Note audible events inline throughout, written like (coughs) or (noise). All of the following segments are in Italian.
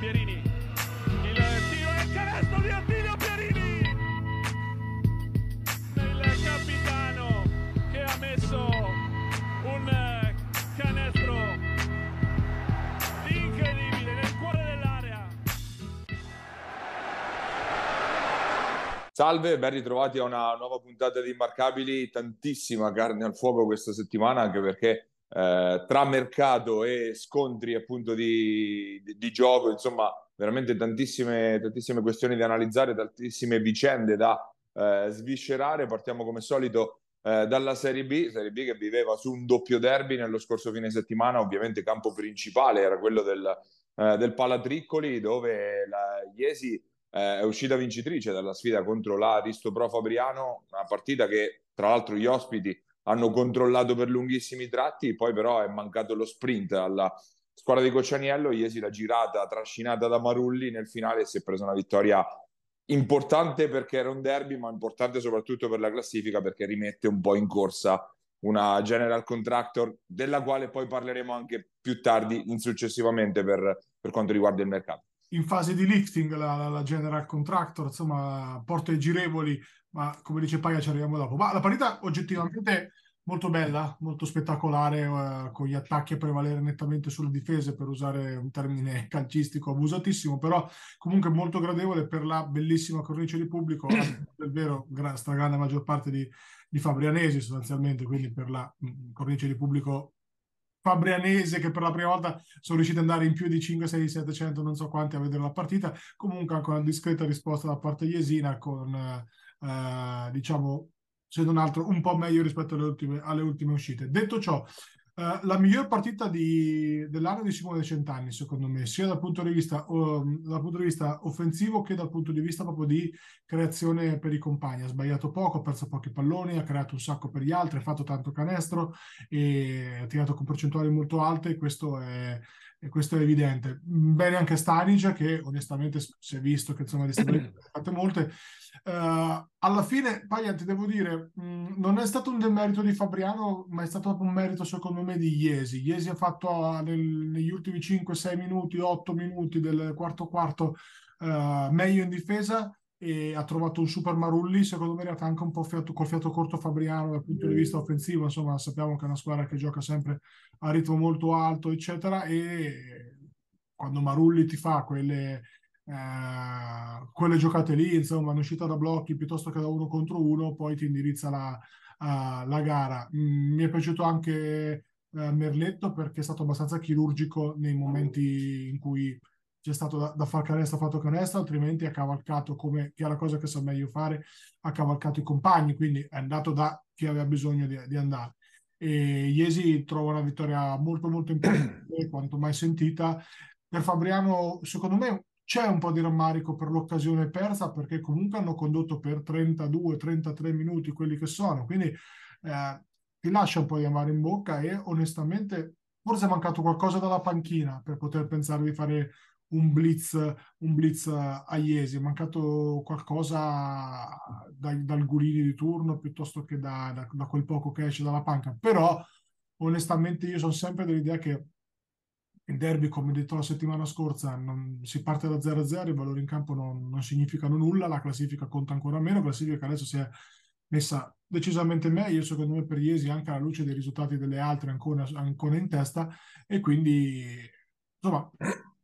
Pierini. Il tiro e il canestro di Attilio Pierini. Il capitano che ha messo un canestro incredibile nel cuore dell'area. Salve, ben ritrovati a una nuova puntata di Immarcabili, tantissima carne al fuoco questa settimana anche perché eh, tra mercato e scontri appunto di, di, di gioco, insomma veramente tantissime, tantissime, questioni da analizzare, tantissime vicende da eh, sviscerare. Partiamo come solito eh, dalla Serie B, Serie B che viveva su un doppio derby nello scorso fine settimana, ovviamente campo principale era quello del, eh, del Palatriccoli dove la Iesi eh, è uscita vincitrice dalla sfida contro l'Aristo Pro Fabriano, una partita che tra l'altro gli ospiti hanno controllato per lunghissimi tratti, poi però è mancato lo sprint alla squadra di Coccianiello, Iesi l'ha girata, trascinata da Marulli nel finale si è presa una vittoria importante perché era un derby, ma importante soprattutto per la classifica perché rimette un po' in corsa una general contractor della quale poi parleremo anche più tardi in successivamente per, per quanto riguarda il mercato. In fase di lifting la, la, la, general contractor, insomma, porte girevoli, ma come dice Paia ci arriviamo dopo. Ma la partita oggettivamente molto bella, molto spettacolare, eh, con gli attacchi a prevalere nettamente sulle difese, per usare un termine (laughs) calcistico abusatissimo, però comunque molto gradevole per la bellissima cornice di pubblico, (clears throat) del vero gra- stragrande maggior parte di, di fabrianesi sostanzialmente, quindi per la mh, mm, cornice di pubblico fabrianese che per la prima volta sono riusciti ad andare in più di 5, 6, 700, non so quanti a vedere la partita, comunque anche una discreta risposta da parte di Esina con eh, diciamo se non altro un po' meglio rispetto alle ultime, alle ultime uscite. Detto ciò, Uh, la miglior partita di, dell'anno di Simone Centanni, secondo me, sia dal punto, vista, uh, dal punto, di vista, offensivo che dal punto di vista proprio di creazione per i compagni. Ha sbagliato poco, ha perso pochi palloni, ha creato un sacco per gli altri, ha fatto tanto canestro e ha tirato con percentuali molto alte. Questo è, e questo è evidente. Bene anche Stanic, che onestamente si è visto che insomma di (clears throat) fatte molte. Uh, alla fine, Paglia, ti devo dire, mh, non è stato un demerito di Fabriano, ma è stato proprio un merito secondo me di Iesi. Iesi ha fatto nel, negli ultimi 5-6 minuti, 8 minuti del quarto quarto uh, meglio in difesa e ha trovato un super Marulli, secondo me è arrivato anche un po' fiato, col fiato corto Fabriano dal punto di vista offensivo, insomma sappiamo che è una squadra che gioca sempre a ritmo molto alto, eccetera, e quando Marulli ti fa quelle, eh, quelle giocate lì, insomma, un'uscita da blocchi piuttosto che da uno contro uno, poi ti indirizza la, uh, la gara. Mm, mi è piaciuto anche uh, Merletto perché è stato abbastanza chirurgico nei momenti in cui c'è stato da, da far canestro, ha fatto canestro, altrimenti ha cavalcato come che è la cosa che sa meglio fare, ha cavalcato i compagni, quindi è andato da chi aveva bisogno di, di andare. E Iesi trova una vittoria molto molto importante, (clears throat) quanto mai sentita. Per Fabriano, secondo me, c'è un po' di rammarico per l'occasione persa, perché comunque hanno condotto per 32-33 minuti quelli che sono, quindi eh, ti lascia un po' di amare in bocca e onestamente forse è mancato qualcosa dalla panchina per poter pensare di fare un blitz, un blitz a Iesi, è mancato qualcosa dai, dal Gurini di turno piuttosto che da, da, da, quel poco che esce dalla panca. Però, onestamente, io sono sempre dell'idea che il derby, come detto la settimana scorsa, non, si parte da 0-0, i valori in campo non, non, significano nulla, la classifica conta ancora meno, la classifica adesso si è messa decisamente meglio, secondo me, per Iesi, anche alla luce dei risultati delle altre ancora, ancora in testa, e quindi, insomma,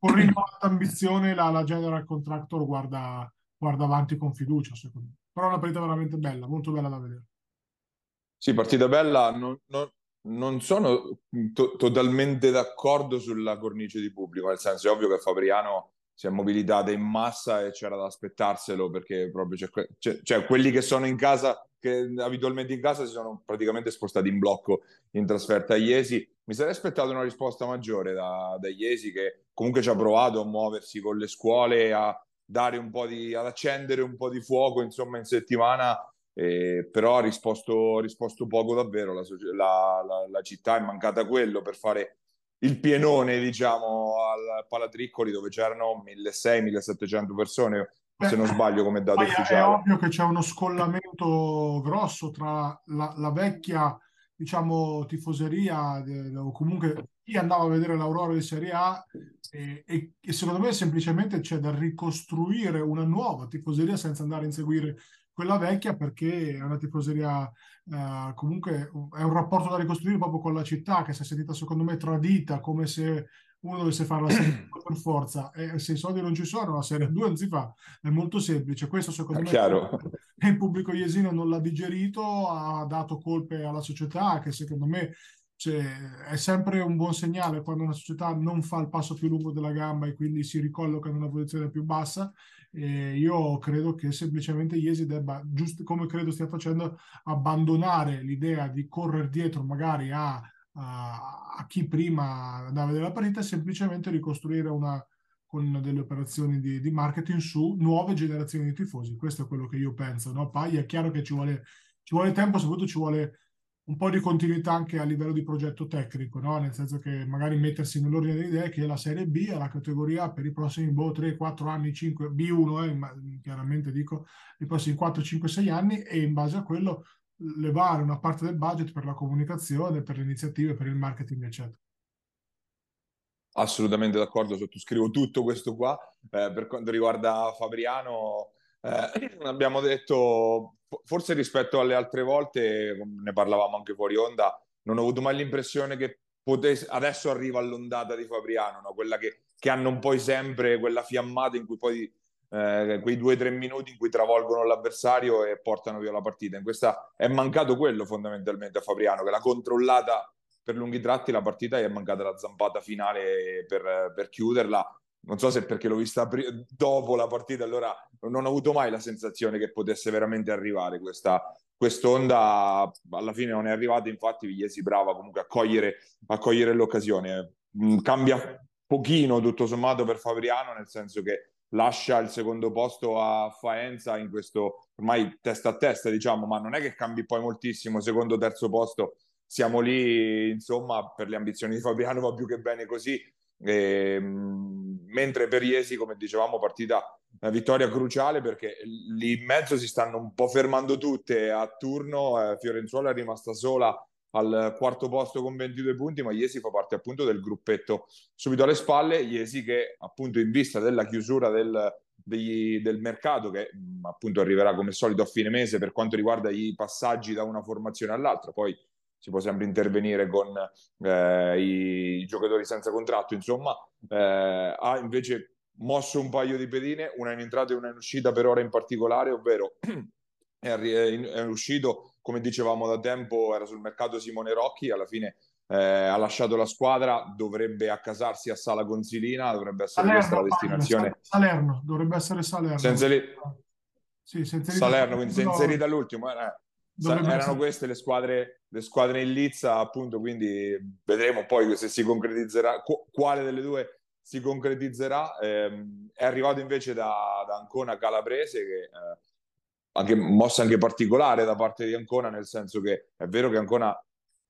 con rinnovata ambizione la, la, General Contractor guarda, guarda avanti con fiducia, secondo me. Però è una partita veramente bella, molto bella da vedere. Sì, partita bella. Non, non, non sono to- totalmente d'accordo sulla cornice di pubblico, nel senso è ovvio che Fabriano si è mobilitata in massa e c'era da aspettarselo perché proprio c'è, c'è, cioè quelli che sono in casa, che abitualmente in casa si sono praticamente spostati in blocco in trasferta a Iesi. Mi sarei aspettato una risposta maggiore da, da Iesi che comunque ci ha provato a muoversi con le scuole, a dare un po' di, ad accendere un po' di fuoco insomma in settimana eh, però ha risposto, risposto, poco davvero, la, la, la, la, città è mancata quello per fare il pienone, diciamo, al Palatriccoli dove c'erano 1600-1700 persone, Beh, se non sbaglio come dato ufficiale. È ovvio che c'è uno scollamento grosso tra la, vecchia diciamo, tifoseria eh, o comunque chi andava a vedere l'Aurora di Serie A e, e, e, secondo me semplicemente c'è da ricostruire una nuova tifoseria senza andare a inseguire quella vecchia perché è una tifoseria eh, comunque è un rapporto da ricostruire proprio con la città che si è sentita secondo me tradita come se uno dovesse fare la Serie 2 per forza. E se i soldi non ci sono la Serie 2 non si fa. È molto semplice. Questo secondo è me chiaro. Il pubblico iesino non l'ha digerito ha dato colpe alla società che secondo me cioè, è sempre un buon segnale quando una società non fa il passo più lungo della gamba e quindi si ricolloca in una posizione più bassa. E io credo che semplicemente Iesi debba, giusto come credo stia facendo, abbandonare l'idea di correre dietro magari a a, a chi prima andava a vedere la partita e semplicemente ricostruire una, con delle operazioni di, di, marketing su nuove generazioni di tifosi. Questo è quello che io penso. No? Poi è chiaro che ci vuole, ci vuole tempo, soprattutto ci vuole un po' di continuità anche a livello di progetto tecnico, no? nel senso che magari mettersi nell'ordine delle idee che la Serie B è la categoria per i prossimi boh, 3, 4 anni, 5, B1, eh, ma chiaramente dico, i prossimi 4, 5, 6 anni e in base a quello levare una parte del budget per la comunicazione, per le iniziative, per il marketing, eccetera. Assolutamente d'accordo, sottoscrivo tutto questo qua. Eh, per quanto riguarda Fabriano, eh, abbiamo detto, forse rispetto alle altre volte, ne parlavamo anche fuori onda, non ho avuto mai l'impressione che potesse, adesso arriva l'ondata di Fabriano, no? quella che, che hanno poi sempre quella fiammata in cui poi eh, quei due o tre minuti in cui travolgono l'avversario e portano via la partita. In questa è mancato quello fondamentalmente a Fabriano, che l'ha controllata per lunghi tratti la partita e è mancata la zampata finale per, per chiuderla. Non so se perché l'ho vista pri- dopo la partita, allora non ho avuto mai la sensazione che potesse veramente arrivare questa, quest'onda. Alla fine non è arrivata, infatti Vigliesi brava comunque a cogliere, a cogliere l'occasione. Mm, cambia pochino tutto sommato per Fabriano, nel senso che lascia il secondo posto a Faenza in questo ormai testa a testa, diciamo, ma non è che cambi poi moltissimo, secondo terzo posto siamo lì, insomma, per le ambizioni di Fabiano va più che bene così. E, ehm, mentre per Iesi, come dicevamo, partita una vittoria cruciale perché lì in mezzo si stanno un po' fermando tutte a turno. Eh, Fiorenzuola è rimasta sola al quarto posto con 22 punti, ma Iesi fa parte appunto del gruppetto subito alle spalle. Iesi che appunto in vista della chiusura del, degli, del mercato, che appunto arriverà come solito a fine mese per quanto riguarda i passaggi da una formazione all'altra, poi si può sempre intervenire con eh, i giocatori senza contratto, insomma, eh, ha invece mosso un paio di pedine, una in entrata e una in uscita per ora in particolare, ovvero (clears throat) è, è uscito come dicevamo da tempo, era sul mercato Simone Rocchi, alla fine eh, ha lasciato la squadra, dovrebbe accasarsi a Sala Consilina, dovrebbe essere Salerno, questa la destinazione. Salerno, dovrebbe essere Salerno. Senza li... sì, Salerno, quindi si è inserita all'ultimo. Eh, erano essere... queste le squadre, le squadre in lizza, appunto, quindi vedremo poi se si concretizzerà, quale delle due si concretizzerà. Eh, è arrivato invece da, da Ancona Calabrese che eh, anche, mossa anche particolare da parte di Ancona, nel senso che è vero che Ancona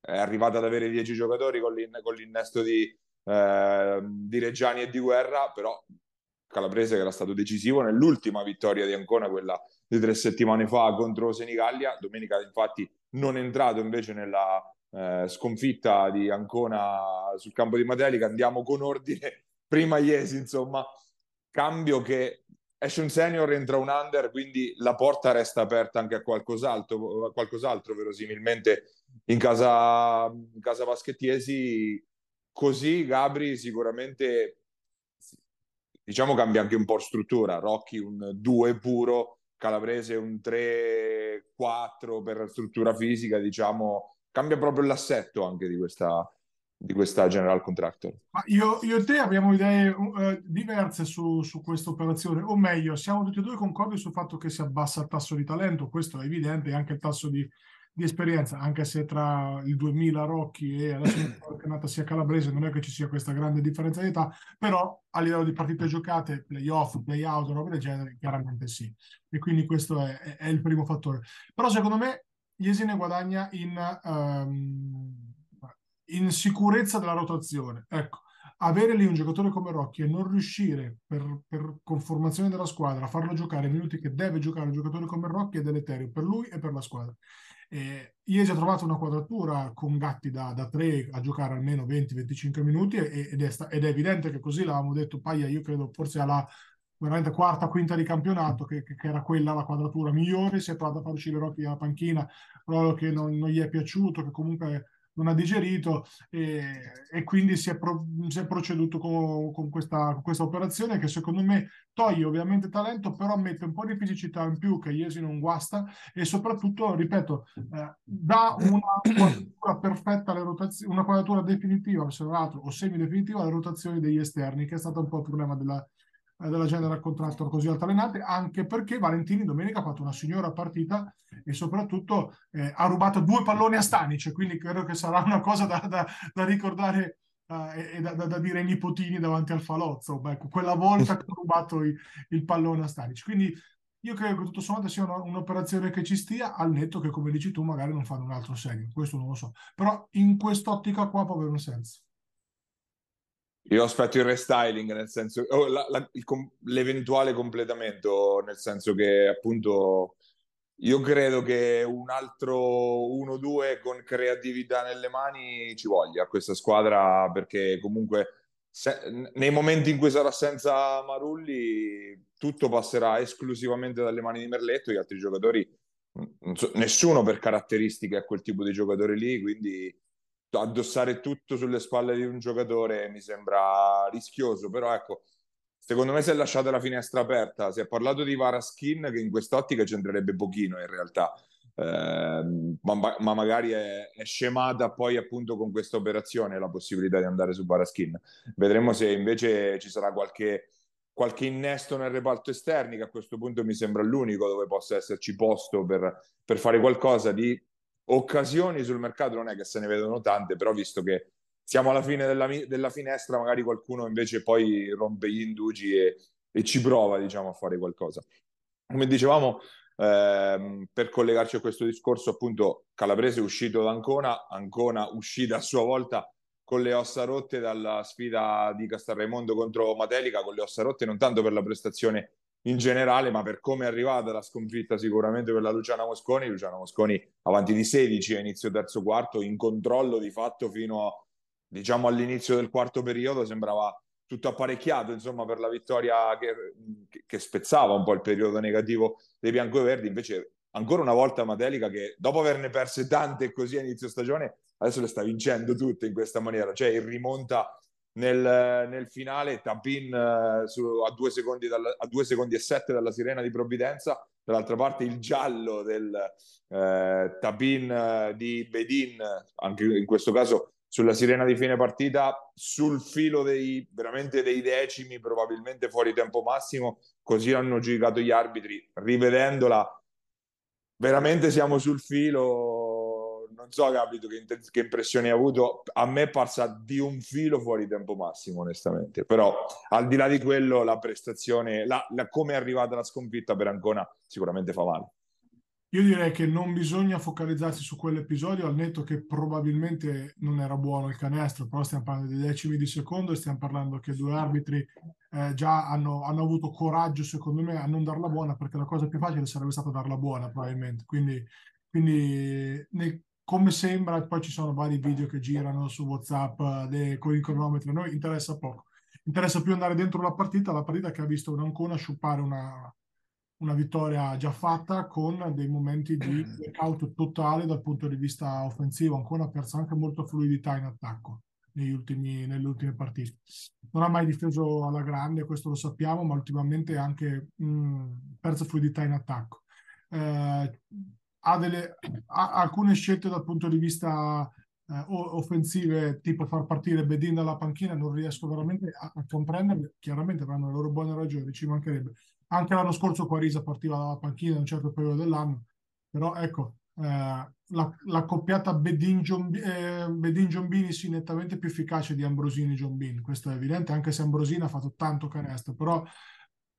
è arrivata ad avere 10 giocatori con, l'in, con l'innesto di, eh, di, Reggiani e di Guerra, però Calabrese che era stato decisivo nell'ultima vittoria di Ancona, quella di tre settimane fa contro Senigallia, domenica infatti non è entrato invece nella eh, sconfitta di Ancona sul campo di Matelica, andiamo con ordine, (laughs) prima Iesi insomma, cambio che esce un senior, entra un under, quindi la porta resta aperta anche a qualcos'altro, a qualcos'altro verosimilmente in casa, in casa Baschettiesi. Così Gabri sicuramente diciamo cambia anche un po' struttura. Rocchi un 2 puro, Calabrese un 3-4 per struttura fisica, diciamo, cambia proprio l'assetto anche di questa, di questa General Contractor. Io, io, e te abbiamo idee uh, diverse su, su questa operazione, o meglio, siamo tutti e due concordi sul fatto che si abbassa il tasso di talento, questo è evidente, anche il tasso di, di esperienza, anche se tra il 2000 Rocchi e adesso che nata sia Calabrese non è che ci sia questa grande differenza di età, però a livello di partite giocate, playoff, playout, roba del genere, chiaramente sì. E quindi questo è, è, è il primo fattore. Però secondo me Jesine guadagna in... Um, in sicurezza della rotazione. Ecco, avere lì un giocatore come Rocchi e non riuscire per, per, conformazione della squadra a farlo giocare i minuti che deve giocare un giocatore come Rocchi è deleterio per lui e per la squadra. Eh, Iesi ha trovato una quadratura con Gatti da, da 3 a giocare almeno 20-25 minuti ed è, ed è evidente che così l'avevamo detto Paglia, io credo forse alla veramente quarta, quinta di campionato, che, che, era quella la quadratura migliore, si è provato a far uscire Rocchi dalla panchina, proprio che non, non, gli è piaciuto, che comunque non ha digerito e, e quindi si è, pro, si è proceduto con, con, questa, con, questa, operazione che secondo me toglie ovviamente talento, però mette un po' di fisicità in più che Iesi non guasta e soprattutto, ripeto, eh, dà una quadratura perfetta alle rotazioni, una quadratura definitiva, se non altro, o semi-definitiva alle rotazioni degli esterni, che è stato un po' il problema della, della General Contractor così altalenante, anche perché Valentini domenica ha fatto una signora partita e soprattutto eh, ha rubato due palloni a Stanic, quindi credo che sarà una cosa da, da, da ricordare uh, e, da, da, dire ai nipotini davanti al falozzo, Beh, ecco, quella volta che ha rubato il, il pallone a Stanic. Quindi io credo che tutto sommato sia una, un'operazione che ci stia, al netto che, come dici tu, magari non fanno un altro segno, questo non lo so. Però in quest'ottica qua può avere un senso. Io aspetto il restyling, nel senso, oh, la, la, il, l'eventuale completamento, nel senso che appunto io credo che un altro 1-2 con creatività nelle mani ci voglia questa squadra perché comunque se, nei momenti in cui sarà senza Marulli tutto passerà esclusivamente dalle mani di Merletto, gli altri giocatori, so, nessuno per caratteristiche è quel tipo di giocatore lì, quindi addossare tutto sulle spalle di un giocatore mi sembra rischioso, però ecco, secondo me si è lasciata la finestra aperta. Si è parlato di Varaskin che in quest'ottica c'entrerebbe pochino in realtà, eh, ma, ma, magari è, è, scemata poi appunto con questa operazione la possibilità di andare su Varaskin. Vedremo se invece ci sarà qualche, qualche innesto nel reparto esterni, che a questo punto mi sembra l'unico dove possa esserci posto per, per fare qualcosa di occasioni sul mercato non è che se ne vedono tante, però visto che siamo alla fine della, della finestra, magari qualcuno invece poi rompe gli indugi e, e ci prova, diciamo, a fare qualcosa. Come dicevamo, ehm, per collegarci a questo discorso, appunto, Calabrese uscito da Ancona, Ancona uscita a sua volta con le ossa rotte dalla sfida di Castelraimondo contro Matelica, con le ossa rotte non tanto per la prestazione in generale, ma per come è arrivata la sconfitta sicuramente per la Luciana Mosconi, Luciana Mosconi avanti di 16 a inizio terzo quarto, in controllo di fatto fino a, diciamo all'inizio del quarto periodo, sembrava tutto apparecchiato insomma per la vittoria che, che spezzava un po' il periodo negativo dei biancoverdi, invece ancora una volta Matelica che dopo averne perse tante così a inizio stagione adesso le sta vincendo tutte in questa maniera, cioè rimonta nel, nel finale Tapin uh, su, a, due secondi a due secondi e sette dalla sirena di Provvidenza. Dall'altra parte il giallo del uh, Tapin uh, di Bedin anche in questo caso sulla sirena di fine partita sul filo dei veramente dei decimi probabilmente fuori tempo massimo così hanno giudicato gli arbitri. Rivedendola veramente siamo sul filo non so capito che, che, impressione hai avuto, a me è parsa di un filo fuori tempo massimo onestamente, però al di là di quello la prestazione, la, la, come è arrivata la sconfitta per Ancona sicuramente fa male. Io direi che non bisogna focalizzarsi su quell'episodio, al netto che probabilmente non era buono il canestro, però stiamo parlando di decimi di secondo e stiamo parlando che due arbitri eh, già hanno, hanno, avuto coraggio, secondo me, a non darla buona, perché la cosa più facile sarebbe stata darla buona, probabilmente. Quindi, quindi nel, come sembra, poi ci sono vari video che girano su WhatsApp de, con il cronometro, a noi interessa poco. Interessa più andare dentro la partita, la partita che ha visto un Ancona sciupare una, una vittoria già fatta con dei momenti di blackout totale dal punto di vista offensivo. Ancona ha perso anche molto fluidità in attacco negli ultimi, nelle ultime partite. Non ha mai difeso alla grande, questo lo sappiamo, ma ultimamente ha anche mh, perso fluidità in attacco. Eh, ha, delle, ha alcune scelte dal punto di vista eh, offensive, tipo far partire Bedin dalla panchina, non riesco veramente a, a comprenderle. Chiaramente avranno le loro buone ragioni, ci mancherebbe. Anche l'anno scorso Quarisa partiva dalla panchina in un certo periodo dell'anno, però ecco, eh, la, coppiata Bedin-Giombini eh, sì, nettamente più efficace di Ambrosini-Giombini, questo è evidente, anche se Ambrosini ha fatto tanto canestro, però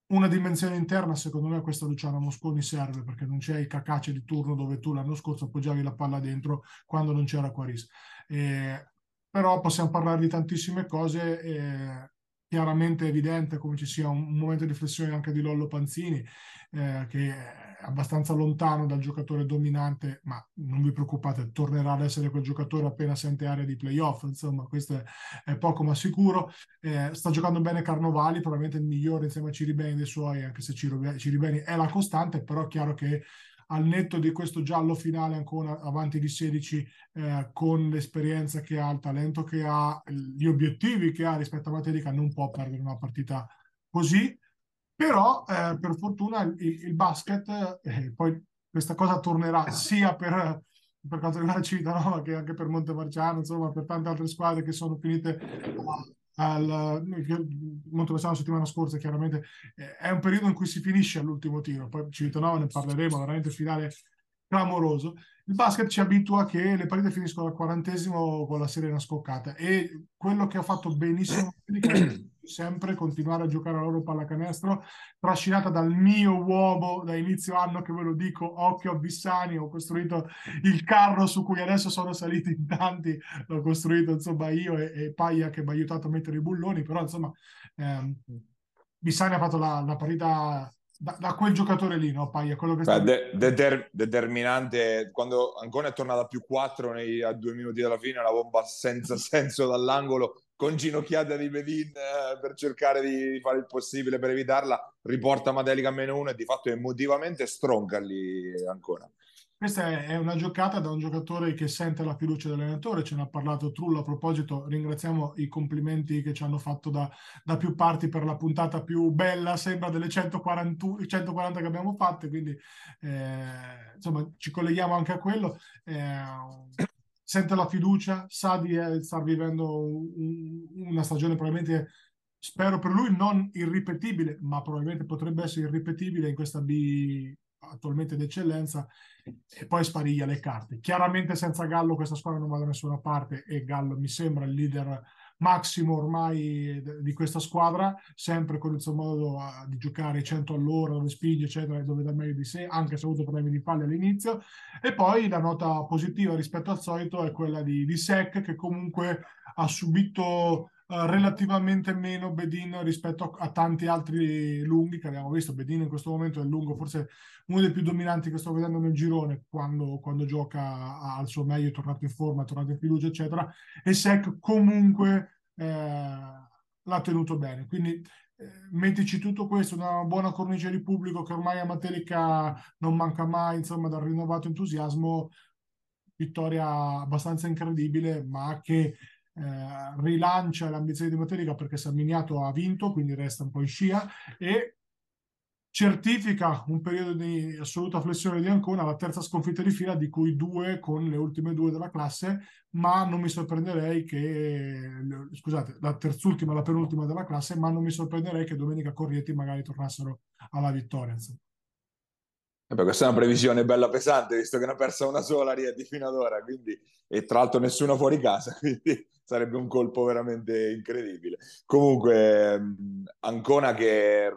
una dimensione interna, secondo me, questa Luciana Mosconi serve perché non c'è il cacace di turno dove tu l'anno scorso appoggiavi la palla dentro quando non c'era Quaris. Eh, però possiamo parlare di tantissime cose. Eh, chiaramente evidente come ci sia un, un momento di riflessione anche di Lollo Panzini, eh, che è abbastanza lontano dal giocatore dominante, ma non vi preoccupate, tornerà ad essere quel giocatore appena sente area di playoff, insomma questo è, è poco ma sicuro. Eh, sta giocando bene Carnovali, probabilmente il migliore insieme a Ciribeni dei suoi, anche se Ciribeni è la costante, però è chiaro che al netto di questo giallo finale ancora avanti di 16 eh, con l'esperienza che ha, il talento che ha, gli obiettivi che ha rispetto a Materica non può perdere una partita così. Però eh, per fortuna il, il basket eh, poi questa cosa tornerà sia per, per quanto riguarda Civitanova che anche per Montemarciano insomma per tante altre squadre che sono finite al Montemarciano la settimana scorsa chiaramente eh, è un periodo in cui si finisce all'ultimo tiro poi Civitanova ne parleremo veramente finale clamoroso. Il basket ci abitua che le partite finiscono al quarantesimo con la serena scoccata e quello che ha fatto benissimo (clears throat) sempre continuare a giocare la loro pallacanestro, trascinata dal mio uomo da inizio anno che ve lo dico, occhio a Bissani, ho costruito il carro su cui adesso sono saliti in tanti, l'ho costruito insomma io e, e Paia che mi ha aiutato a mettere i bulloni, però insomma ehm, Bissani ha fatto la, la partita da, da, quel giocatore lì, no? Paia, quello che sta... De, deter, determinante, quando Ancona è tornata a più 4 nei, a due minuti dalla fine, una bomba senza (laughs) senso dall'angolo, con ginocchiata di Bedin eh, per cercare di fare il possibile per evitarla, riporta Madelica a meno 1 e di fatto emotivamente stronca lì Ancona. Questa è una giocata da un giocatore che sente la fiducia dell'allenatore, ce ne ha parlato Trullo a proposito, ringraziamo i complimenti che ci hanno fatto da, da più parti per la puntata più bella, sembra delle 140, 140 che abbiamo fatte, quindi eh, insomma ci colleghiamo anche a quello. Eh, sente la fiducia, sa di eh, star vivendo un, una stagione probabilmente spero per lui non irripetibile, ma probabilmente potrebbe essere irripetibile in questa B attualmente d'eccellenza e poi spariglia le carte. Chiaramente senza Gallo questa squadra non va da nessuna parte e Gallo mi sembra il leader massimo ormai di questa squadra, sempre con il suo modo di giocare 100 all'ora, dove spinge, eccetera, dove dà meglio di sé, anche se ha avuto problemi di palle all'inizio. E poi la nota positiva rispetto al solito è quella di, di Sec, che comunque ha subito relativamente meno Bedin rispetto a, tanti altri lunghi che abbiamo visto. Bedin in questo momento è il lungo, forse uno dei più dominanti che sto vedendo nel girone quando, quando gioca al suo meglio, è tornato in forma, è tornato in fiducia, eccetera. E Sec comunque eh, l'ha tenuto bene. Quindi eh, mettici tutto questo, una buona cornice di pubblico che ormai a Materica non manca mai, insomma, dal rinnovato entusiasmo. Vittoria abbastanza incredibile, ma che eh, rilancia l'ambizione di Materica perché Sarminiato ha vinto, quindi resta un po' in scia e certifica un periodo di assoluta flessione di Ancona, la terza sconfitta di fila, di cui due con le ultime due della classe, ma non mi sorprenderei che, scusate, la terzultima, la penultima della classe, ma non mi sorprenderei che domenica Corrietti magari tornassero alla vittoria. Eh beh, questa è una previsione bella pesante, visto che ne ha persa una sola Rieti fino ad ora, quindi, e tra l'altro nessuno fuori casa, (laughs) quindi sarebbe un colpo veramente incredibile. Comunque, Ancona che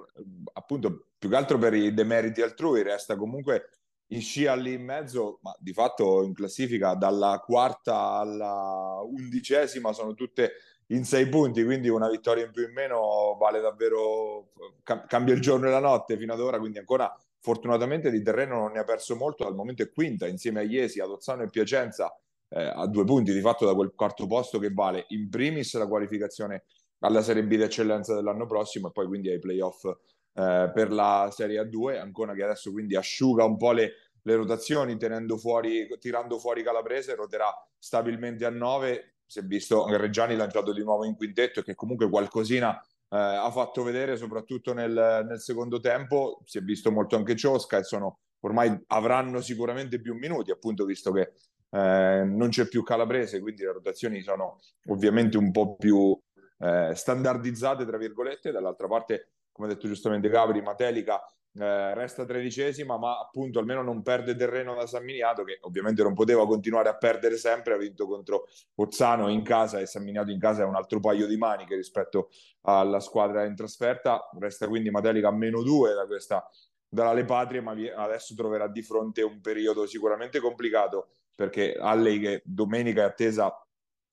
appunto più che altro per i demeriti altrui, resta comunque in scia lì in mezzo, ma di fatto in classifica dalla quarta alla undicesima sono tutte in sei punti, quindi una vittoria in più in meno vale davvero, cambia il giorno e la notte fino ad ora, quindi ancora fortunatamente di terreno non ne ha perso molto, al momento è quinta insieme a Iesi, ad Ozzano e Piacenza eh, a due punti di fatto da quel quarto posto che vale in primis la qualificazione alla Serie B d'eccellenza dell'anno prossimo e poi quindi ai playoff eh, per la Serie A2, Ancona che adesso quindi asciuga un po' le, le rotazioni fuori, tirando fuori Calabrese, roterà stabilmente a 9, si è visto Reggiani lanciato di nuovo in quintetto e che comunque qualcosina eh, ha fatto vedere soprattutto nel, nel, secondo tempo, si è visto molto anche Ciosca e sono, ormai avranno sicuramente più minuti appunto visto che eh, non c'è più Calabrese, quindi le rotazioni sono ovviamente un po' più eh, standardizzate, tra virgolette, dall'altra parte come ha detto giustamente Gabri, Matelica eh, resta tredicesima, ma appunto almeno non perde terreno da San Miniato, che ovviamente non poteva continuare a perdere sempre, ha vinto contro Pozzano in casa e San Miniato in casa è un altro paio di maniche rispetto alla squadra in trasferta, resta quindi Matelica a meno due da questa dalla Le Patrie, ma adesso troverà di fronte un periodo sicuramente complicato perché Alley che domenica è attesa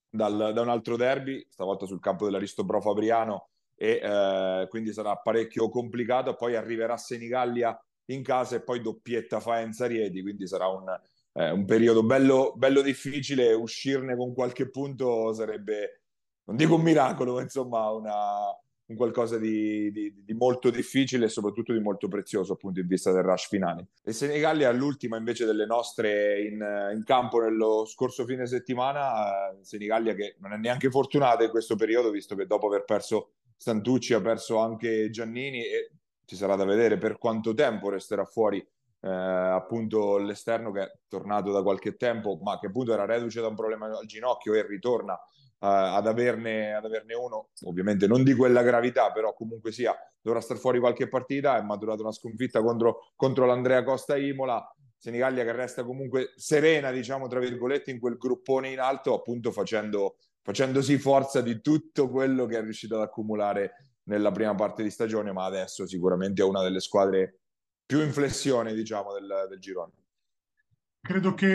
dal, da un altro derby, stavolta sul campo dell'Aristo Pro Fabriano e eh, quindi sarà parecchio complicato. Poi arriverà Senigallia in casa e poi doppietta Faenza Rieti, quindi sarà un, eh, un periodo bello, bello difficile. Uscirne con qualche punto sarebbe, non dico un miracolo, ma insomma una, un qualcosa di, di, di, molto difficile e soprattutto di molto prezioso appunto in vista del rush finale. E Senigallia all'ultima invece delle nostre in, in, campo nello scorso fine settimana, eh, Senigallia che non è neanche fortunata in questo periodo visto che dopo aver perso Santucci ha perso anche Giannini e ci sarà da vedere per quanto tempo resterà fuori eh, appunto l'esterno che è tornato da qualche tempo ma che appunto era reduce da un problema al ginocchio e ritorna ad, averne, ad averne uno ovviamente non di quella gravità però comunque sia dovrà star fuori qualche partita è maturata una sconfitta contro, contro l'Andrea Costa Imola Senigallia che resta comunque serena diciamo tra virgolette in quel gruppone in alto appunto facendo facendosi forza di tutto quello che è riuscito ad accumulare nella prima parte di stagione, ma adesso sicuramente è una delle squadre più in flessione, diciamo, del, del girone. Credo che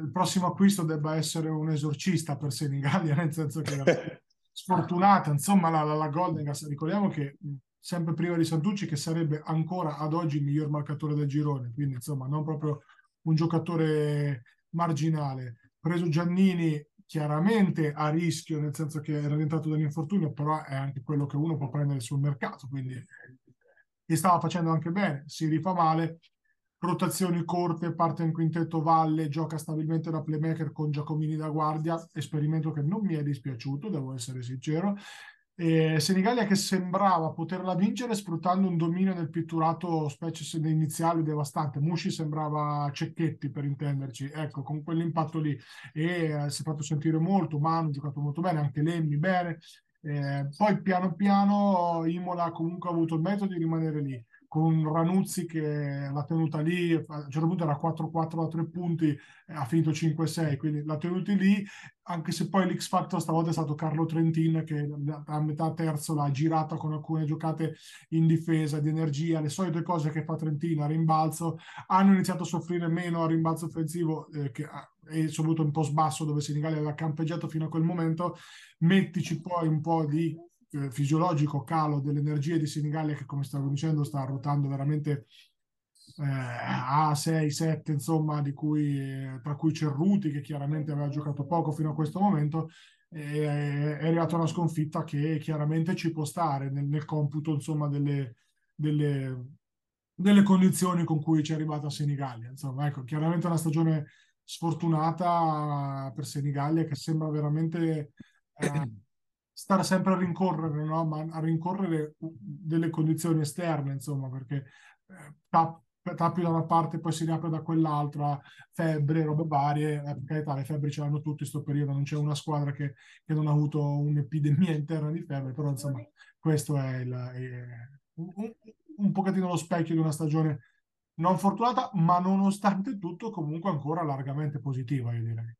il prossimo acquisto debba essere un esorcista per Senigallia, (laughs) nel senso che è (laughs) sfortunata, insomma, la, la, la Golden Gas, ricordiamo che sempre prima di Santucci che sarebbe ancora ad oggi il miglior marcatore del girone, quindi insomma non proprio un giocatore marginale. Preso Giannini chiaramente a rischio, nel senso che era rientrato dall'infortunio, però è anche quello che uno può prendere sul mercato, quindi e stava facendo anche bene, si rifà male, rotazioni corte, parte in quintetto valle, gioca stabilmente da playmaker con Giacomini da guardia, esperimento che non mi è dispiaciuto, devo essere sincero, eh, Senigallia che sembrava poterla vincere sfruttando un dominio nel pitturato, specie iniziale, devastante. Mushi sembrava Cecchetti per intenderci, ecco, con quell'impatto lì. E eh, si è fatto sentire molto, Manu ha giocato molto bene, anche Lemmi bene. Eh, poi piano piano Imola comunque ha avuto il metodo di rimanere lì con Ranuzzi che l'ha tenuta lì, a un certo punto era 4-4 da tre punti, ha finito 5-6, quindi l'ha tenuta lì, anche se poi l'X Factor stavolta è stato Carlo Trentin che a metà terzo l'ha girata con alcune giocate in difesa, di energia, le solite cose che fa Trentino a rimbalzo, hanno iniziato a soffrire meno a rimbalzo offensivo eh, che è soprattutto un po' sbasso dove Senigallia aveva campeggiato fino a quel momento, mettici poi un po' di eh, fisiologico calo delle energie di Senigallia che come stavo dicendo sta ruotando veramente eh, a 6, 7 insomma cui, eh, tra cui Cerruti che chiaramente aveva giocato poco fino a questo momento è arrivata una sconfitta che chiaramente ci può stare nel, nel computo insomma delle, delle, delle, condizioni con cui ci è arrivata Senigallia. Insomma ecco chiaramente una stagione sfortunata per Senigallia che sembra veramente eh, (clears throat) stare sempre a rincorrere, no? ma a rincorrere delle condizioni esterne, insomma, perché eh, tappi da una parte poi si riapre da quell'altra, febbre, robe varie, eh, per carità le febbri ce l'hanno tutti in questo periodo, non c'è una squadra che, che, non ha avuto un'epidemia (laughs) interna di febbre, però insomma questo è, il, è un, un pochettino lo specchio di una stagione non fortunata, ma nonostante tutto comunque ancora largamente positiva, io direi.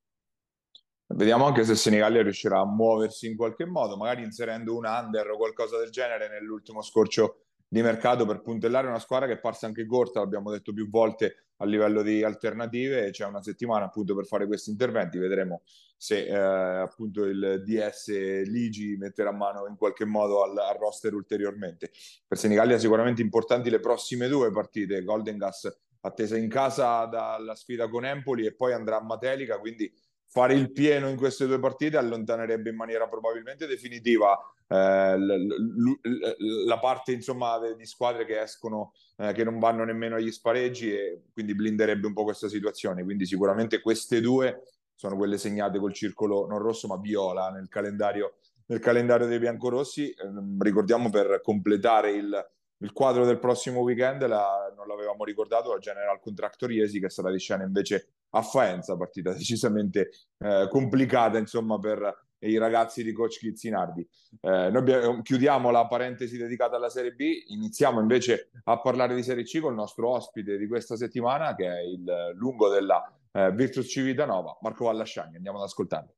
Vediamo anche se Senigallia riuscirà a muoversi in qualche modo, magari inserendo un under o qualcosa del genere nell'ultimo scorcio di mercato per puntellare una squadra che è parsa anche corta, l'abbiamo detto più volte a livello di alternative, c'è una settimana appunto per fare questi interventi, vedremo se eh, appunto il DS Ligi metterà mano in qualche modo al, al roster ulteriormente. Per Senigallia sicuramente importanti le prossime due partite, Golden Gas attesa in casa dalla sfida con Empoli e poi andrà a Matelica, quindi fare il pieno in queste due partite allontanerebbe in maniera probabilmente definitiva eh, la parte insomma di squadre che escono eh, che non vanno nemmeno agli spareggi e quindi blinderebbe un po' questa situazione. Quindi sicuramente queste due sono quelle segnate col circolo non rosso ma viola nel calendario, nel calendario dei biancorossi. Eh, ricordiamo per completare il, il quadro del prossimo weekend la, non l'avevamo ricordato la General Contractor Iesi che sarà di scena invece a Faenza, partita decisamente eh, complicata insomma per i ragazzi di coach Chizzinardi. Eh, noi abbiamo, chiudiamo la parentesi dedicata alla Serie B, iniziamo invece a parlare di Serie C con il nostro ospite di questa settimana che è il lungo della eh, Virtus Civitanova, Marco Vallasciani. Andiamo ad ascoltarlo.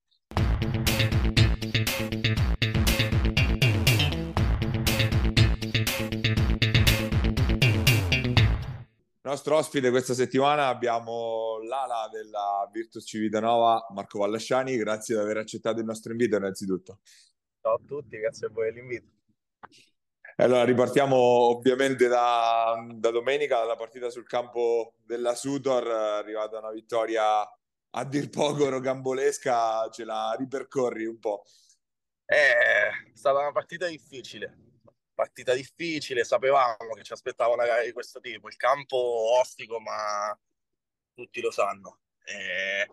nostro ospite questa settimana abbiamo l'ala della Virtus Civitanova, Marco Vallasciani. Grazie di aver accettato il nostro invito innanzitutto. Ciao a tutti, grazie a voi dell'invito. Allora, ripartiamo ovviamente da, da domenica, dalla partita sul campo della Sutor, è arrivata una vittoria a dir poco rogambolesca, ce la ripercorri un po'. È stata una partita difficile, partita difficile, sapevamo che ci aspettava una gara di questo tipo, il campo ostico, ma tutti lo sanno. E,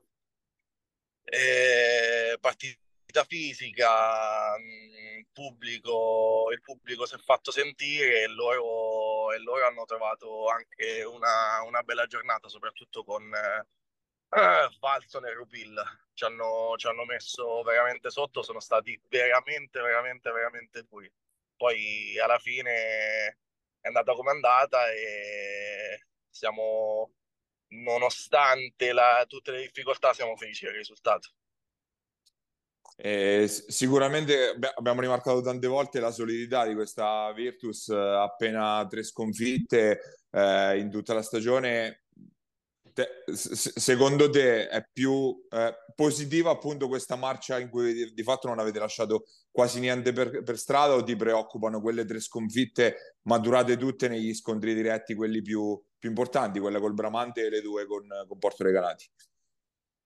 e partita fisica, il pubblico, il pubblico si è fatto sentire e loro, e loro hanno trovato anche una, una, bella giornata, soprattutto con eh, Falson e Rupil. Ci hanno, ci hanno messo veramente sotto, sono stati veramente, veramente, veramente duri. Poi alla fine è andata come è andata e siamo, nonostante la, tutte le difficoltà, siamo felici del risultato. Eh, sicuramente beh, abbiamo rimarcato tante volte la solidità di questa Virtus, eh, appena tre sconfitte eh, in tutta la stagione. Te, secondo te è più eh, positiva appunto questa marcia in cui di, di, fatto non avete lasciato quasi niente per, per, strada o ti preoccupano quelle tre sconfitte maturate tutte negli scontri diretti, quelli più, più importanti, quella col Bramante e le due con, con Porto Regalati?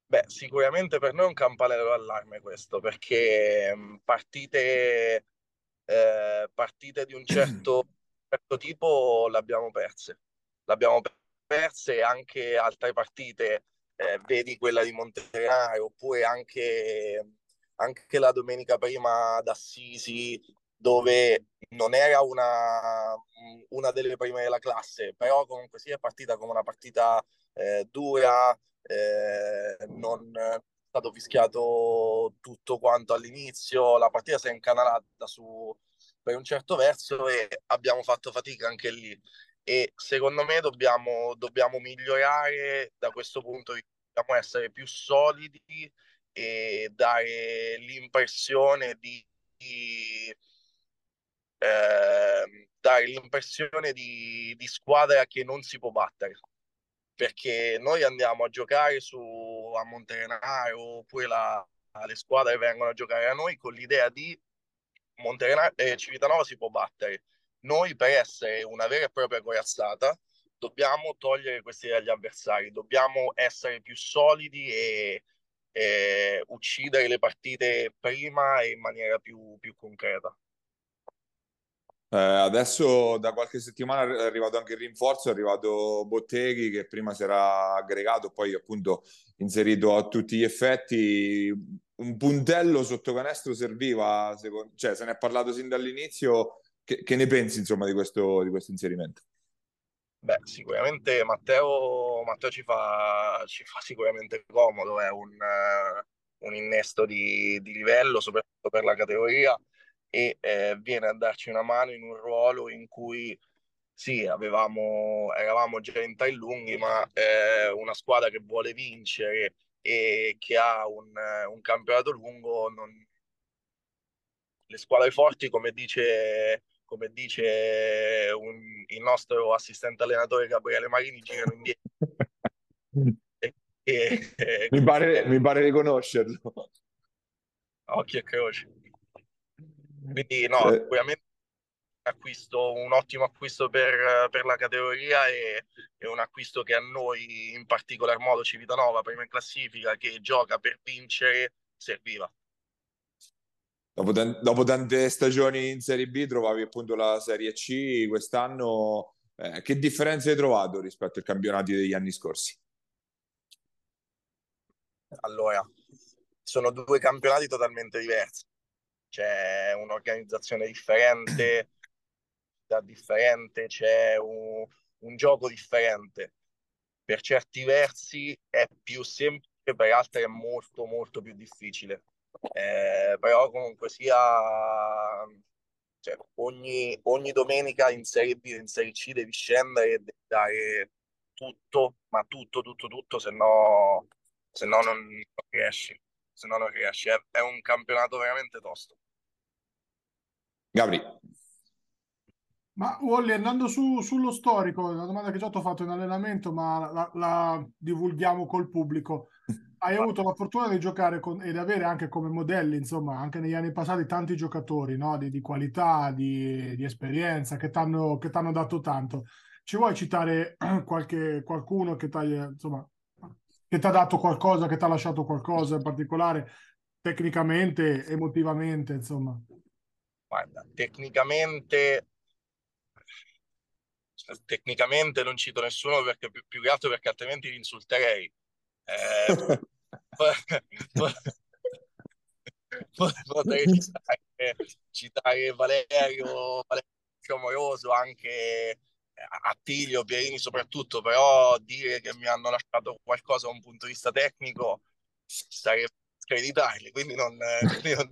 Beh, sicuramente per noi è un campanello d'allarme questo, perché mm, partite, eh, partite di un certo, (clears throat) certo tipo l'abbiamo perse. L'abbiamo perse anche altre partite, eh, vedi quella di Montenegro, oppure anche, anche la domenica prima d'Assisi, dove non era una, una delle prime della classe, però comunque sia è partita come una partita eh, dura, eh, non è stato fischiato tutto quanto all'inizio, la partita si è incanalata su, per un certo verso e abbiamo fatto fatica anche lì. E secondo me dobbiamo, dobbiamo migliorare da questo punto di vista, dobbiamo essere più solidi e dare l'impressione di, di eh, dare l'impressione di, di squadra che non si può battere perché noi andiamo a giocare su, a Monterenaro oppure la, le squadre vengono a giocare a noi con l'idea di Monterenaro eh, Civitanova si può battere. Noi per essere una vera e propria corazzata dobbiamo togliere questi dagli avversari, dobbiamo essere più solidi e, e uccidere le partite prima e in maniera più, più concreta. Eh, adesso da qualche settimana è arrivato anche il rinforzo, è arrivato Botteghi che prima si era aggregato, poi appunto inserito a tutti gli effetti. Un puntello sotto canestro serviva, secondo... cioè se ne è parlato sin dall'inizio. Che, che ne pensi insomma di questo, di questo inserimento? Beh, sicuramente Matteo, Matteo ci, fa, ci, fa, sicuramente comodo, è un, un innesto di, di livello, soprattutto per la categoria e eh, viene a darci una mano in un ruolo in cui sì, avevamo, eravamo già in tai lunghi, ma eh, una squadra che vuole vincere e che ha un, un campionato lungo, non... le squadre forti, come dice, come dice un, il nostro assistente allenatore Gabriele Marini, girano indietro. (laughs) e, e, mi, pare, mi pare riconoscerlo. Occhio e croce. Quindi no, eh. sicuramente acquisto, un ottimo acquisto per, per la categoria e, e, un acquisto che a noi in particolar modo Civitanova, prima in classifica, che gioca per vincere, serviva. Dopo, dopo tante stagioni in Serie B trovavi appunto la Serie C quest'anno. Eh, che differenza hai trovato rispetto ai campionati degli anni scorsi? Allora, sono due campionati totalmente diversi c'è un'organizzazione differente, differente, c'è un, un gioco differente. Per certi versi è più semplice, per altri è molto molto più difficile. Eh, però comunque sia cioè, ogni, ogni, domenica in Serie B in Serie C devi scendere e devi dare tutto, ma tutto, tutto, tutto, se no, se no non, non riesci se no non riesci. È, è un campionato veramente tosto. Gabri. Ma Wally, andando su, sullo storico, una domanda che già ti ho fatto in allenamento, ma la, la, divulghiamo col pubblico. (laughs) hai avuto la fortuna di giocare con, e di avere anche come modelli, insomma, anche negli anni passati tanti giocatori no? di, di, qualità, di, di esperienza che ti hanno dato tanto. Ci vuoi citare (clears throat) qualche, qualcuno che ti ha dato qualcosa, che ti ha lasciato qualcosa in particolare, tecnicamente, emotivamente, insomma? Guarda, tecnicamente tecnicamente non cito nessuno perché più, più che altro perché altrimenti li insulterei. Eh, potrei citare, citare Valerio, Valerio Amoroso, anche Attilio, Pierini soprattutto, però dire che mi hanno lasciato qualcosa da un punto di vista tecnico sarebbe screditarli, quindi non, (laughs) quindi non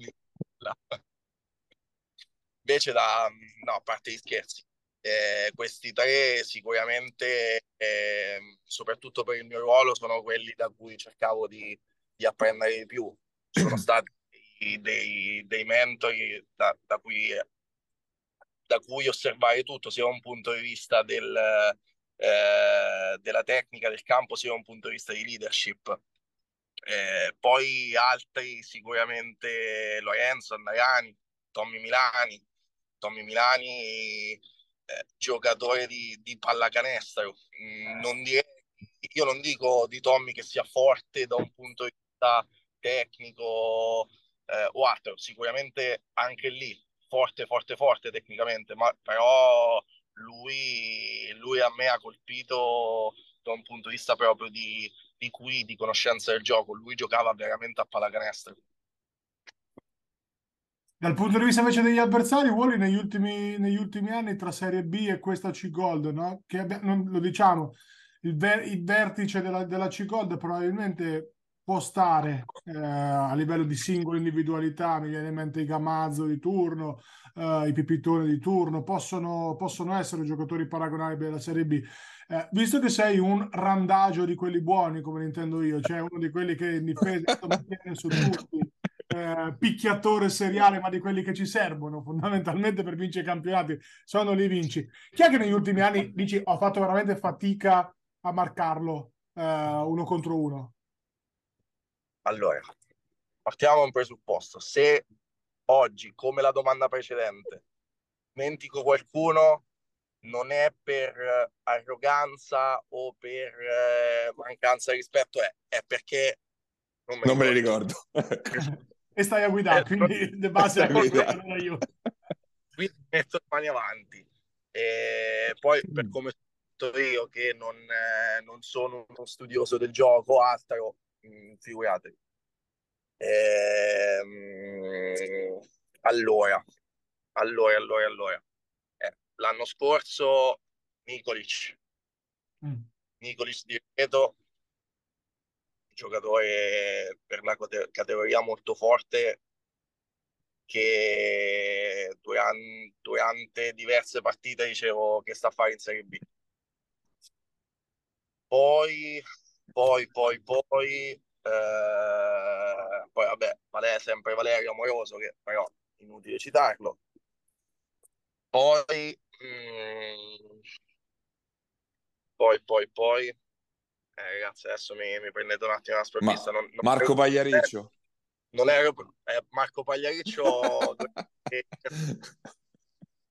Invece da, no, a parte gli scherzi, eh, questi tre sicuramente, eh, soprattutto per il mio ruolo, sono quelli da cui cercavo di, di apprendere di più. Sono (clears throat) stati dei, dei mentori da, da, cui, da, cui, osservare tutto, sia da un punto di vista del, eh, della tecnica del campo, sia da un punto di vista di leadership. Eh, poi altri sicuramente Lorenzo, Andariani, Tommy Milani. Tommy Milani eh, giocatore di, di pallacanestro. Mm, non direi, io non dico di Tommy che sia forte da un punto di vista tecnico eh, o altro, sicuramente anche lì forte, forte, forte tecnicamente, ma però lui, lui a me ha colpito da un punto di vista proprio di, di qui, di conoscenza del gioco. Lui giocava veramente a pallacanestro. Dal punto di vista invece degli avversari, Wally negli ultimi, negli ultimi anni tra Serie B e questa C-Gold, no? che abbiamo, lo diciamo, il, ver, il vertice della, della, C-Gold probabilmente può stare eh, a livello di singole individualità, mi viene in mente i Gamazzo di turno, eh, i Pipitone di turno, possono, possono essere giocatori paragonabili alla Serie B. Eh, visto che sei un randagio di quelli buoni, come intendo io, cioè uno di quelli che in difesa (laughs) su tutti, eh, picchiatore seriale, ma di quelli che ci servono fondamentalmente per vincere i campionati, sono lì vinci. Chi è che negli ultimi anni dici ho fatto veramente fatica a marcarlo eh, uno contro uno? Allora, partiamo da un presupposto. Se oggi, come la domanda precedente, dimentico qualcuno, non è per arroganza o per eh, mancanza di rispetto, è, è perché non me, non me ne ricordo. (laughs) e stai a guidare, eh, quindi di base a guidare io. Quindi metto le mani avanti. E poi per come sono io che non, eh, non, sono uno studioso del gioco, altro, figuratevi. Ehm, allora, allora, allora, allora. Eh, l'anno scorso Nikolic. Mm. Nikolic di Reto giocatore per la categoria molto forte che durante, durante diverse partite dicevo che sta a fare in Serie B. Poi, poi, poi, poi, eh, poi vabbè, Valerio, sempre Valerio Amoroso, che però inutile citarlo. Poi, mh, mm, poi, poi, poi, eh, ragazzi, adesso mi, mi, prendete un attimo la sprovvista. Non, non Marco ero, Pagliariccio. Non ero eh, Marco Pagliariccio. (laughs)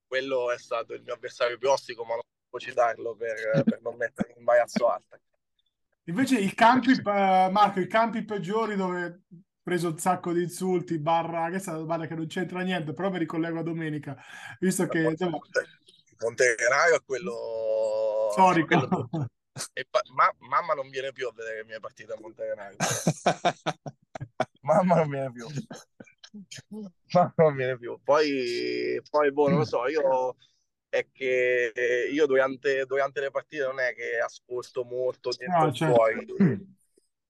quello è stato il mio avversario più ostico, ma non posso citarlo per, per non mettere in imbarazzo alto. Invece i campi, uh, Marco, i campi peggiori dove preso un sacco di insulti, barra, che barra che non c'entra niente, però mi ricollego a domenica, visto che... Insomma... Montenario è quello... Storico. Quello pa- ma- mamma non viene più a vedere le mie partite a Montenenario. mamma non viene più. (laughs) mamma non viene più. Poi, poi boh, non lo so, io è che io durante, durante le partite non è che ascolto molto dentro no, certo. fuori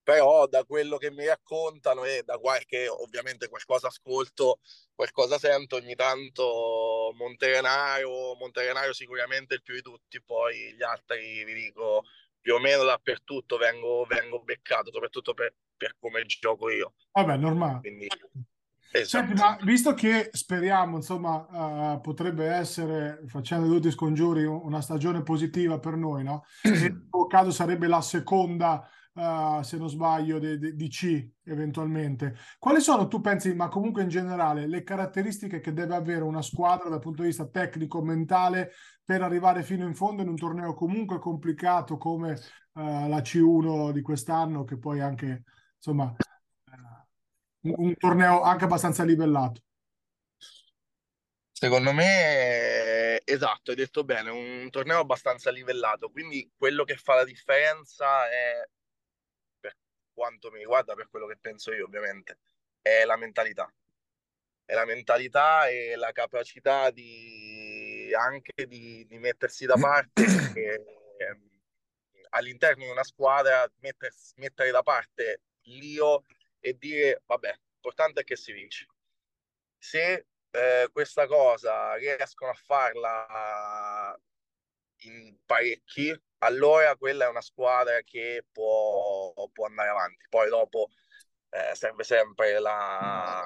però da quello che mi raccontano e da qualche, ovviamente qualcosa ascolto, qualcosa sento, ogni tanto Monterenario, Monterenario sicuramente il più di tutti, poi gli altri vi dico più o meno dappertutto vengo, vengo beccato, soprattutto per, per come gioco io. Vabbè, normale. Quindi, esatto. Senti, ma visto che speriamo, insomma, uh, potrebbe essere, facendo tutti i scongiuri, una stagione positiva per noi, no? In caso sarebbe la seconda uh, se non sbaglio, di C eventualmente. Quali sono, tu pensi, ma comunque in generale, le caratteristiche che deve avere una squadra dal punto di vista tecnico, mentale, per arrivare fino in fondo in un torneo comunque complicato come uh, la C1 di quest'anno, che poi anche, insomma, un, torneo anche abbastanza livellato? Secondo me, esatto, hai detto bene, un torneo abbastanza livellato, quindi quello che fa la differenza è, per quanto mi riguarda, per quello che penso io ovviamente, è la mentalità. È la mentalità e la capacità di anche di, di mettersi da parte e, ehm, all'interno di una squadra, mettersi, mettere da parte l'io e dire, vabbè, l'importante è che si vince. Se eh, questa cosa riescono a farla in parecchi, allora quella è una squadra che può, può andare avanti. Poi dopo eh, serve sempre la,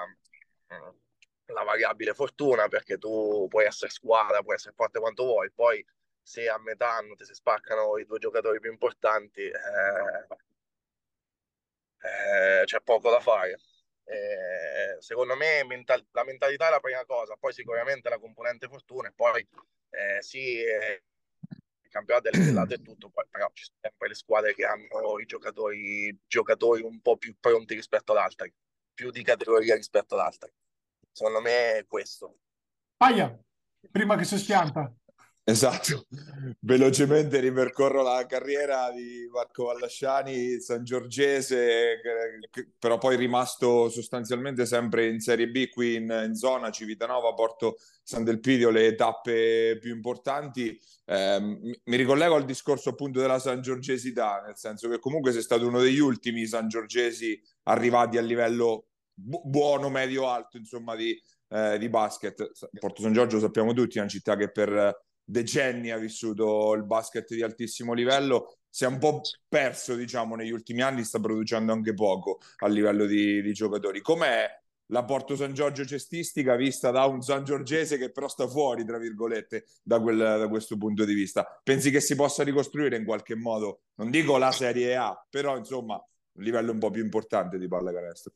la variabile fortuna perché tu puoi essere squadra, puoi essere forte quanto vuoi, poi se a metà anno ti si spaccano i due giocatori più importanti, eh, eh, c'è poco da fare. Eh, secondo me mental- la mentalità è la prima cosa, poi sicuramente la componente fortuna e poi eh, sì, eh, il campionato è livellato e tutto, poi, però ci sono sempre le squadre che hanno i giocatori, giocatori un po' più pronti rispetto ad altri, più di categoria rispetto ad altri. Secondo me è questo. Paia, prima che si schianta. Esatto, velocemente ripercorro la carriera di Marco Vallasciani, San Giorgese, però poi rimasto sostanzialmente sempre in Serie B qui in, in zona Civitanova, Porto San Delpidio, le tappe più importanti. Eh, mi ricollego al discorso appunto della San Giorgesità, nel senso che comunque sei stato uno degli ultimi San Giorgesi arrivati a livello bu- buono, medio, alto, insomma, di, eh, di basket. Porto San Giorgio sappiamo tutti, è una città che per decenni ha vissuto il basket di altissimo livello, si è un po' perso, diciamo, negli ultimi anni, sta producendo anche poco a livello di, di giocatori. Com'è la Porto San Giorgio cestistica vista da un San Giorgese che però sta fuori, tra virgolette, da, quel, da questo punto di vista? Pensi che si possa ricostruire in qualche modo? Non dico la Serie A, però insomma un livello un po' più importante di pallacanestro.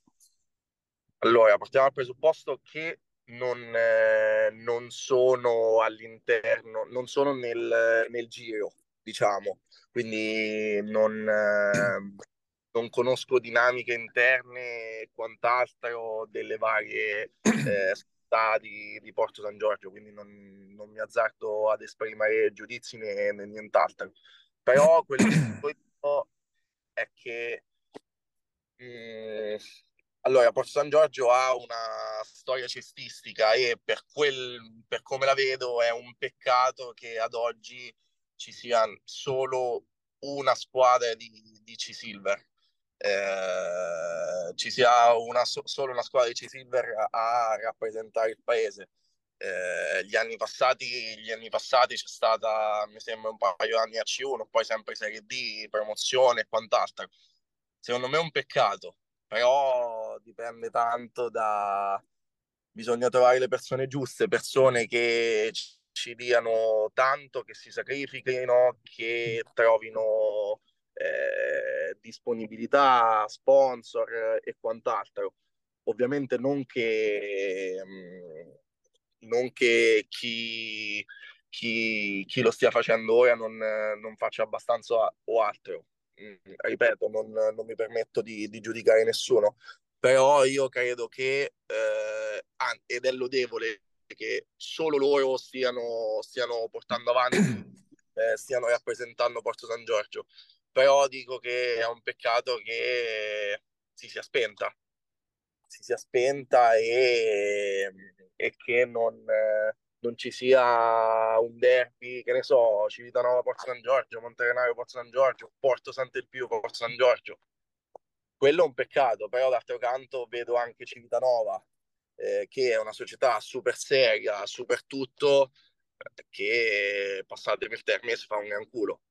Allora, partiamo dal presupposto che non, eh, non sono all'interno, non sono nel, nel giro, diciamo, quindi non, eh, non conosco dinamiche interne e quant'altro delle varie eh, città di, di, Porto San Giorgio, quindi non, non mi azzardo ad esprimere giudizi né, né nient'altro. Però quello che (coughs) dico è che mh, mm, allora, Porto San Giorgio ha una storia cestistica e per, quel, per come la vedo è un peccato che ad oggi ci sia solo una squadra di, di C-Silver. Eh, ci sia una, solo una squadra di C-Silver a, rappresentare il paese. Eh, gli, anni passati, gli anni passati c'è stata, mi sembra, un paio di anni a C1, poi sempre Serie D, promozione e quant'altro. Secondo me è un peccato, però dipende tanto da... Bisogna trovare le persone giuste, persone che ci diano tanto, che si sacrifichino, che trovino eh, disponibilità, sponsor e quant'altro. Ovviamente non che, mm, non che chi, chi, chi, lo stia facendo ora non, non faccia abbastanza o altro. Mm, ripeto, non, non, mi permetto di, di, giudicare nessuno, però io credo che, eh, ed è lodevole che solo loro stiano, stiano portando avanti, (coughs) eh, stiano rappresentando Porto San Giorgio, però dico che è un peccato che si sia spenta, si sia spenta e, e che non... Eh, non ci sia un derby, che ne so, Civitanova Porto San Giorgio, Monterenario Porto San Giorgio, Porto Sant'Elpio Porto San Giorgio. Quello è un peccato, però d'altro canto vedo anche Civitanova, eh, che è una società super seria, super tutto, che passatemi il termine si fa un gran culo.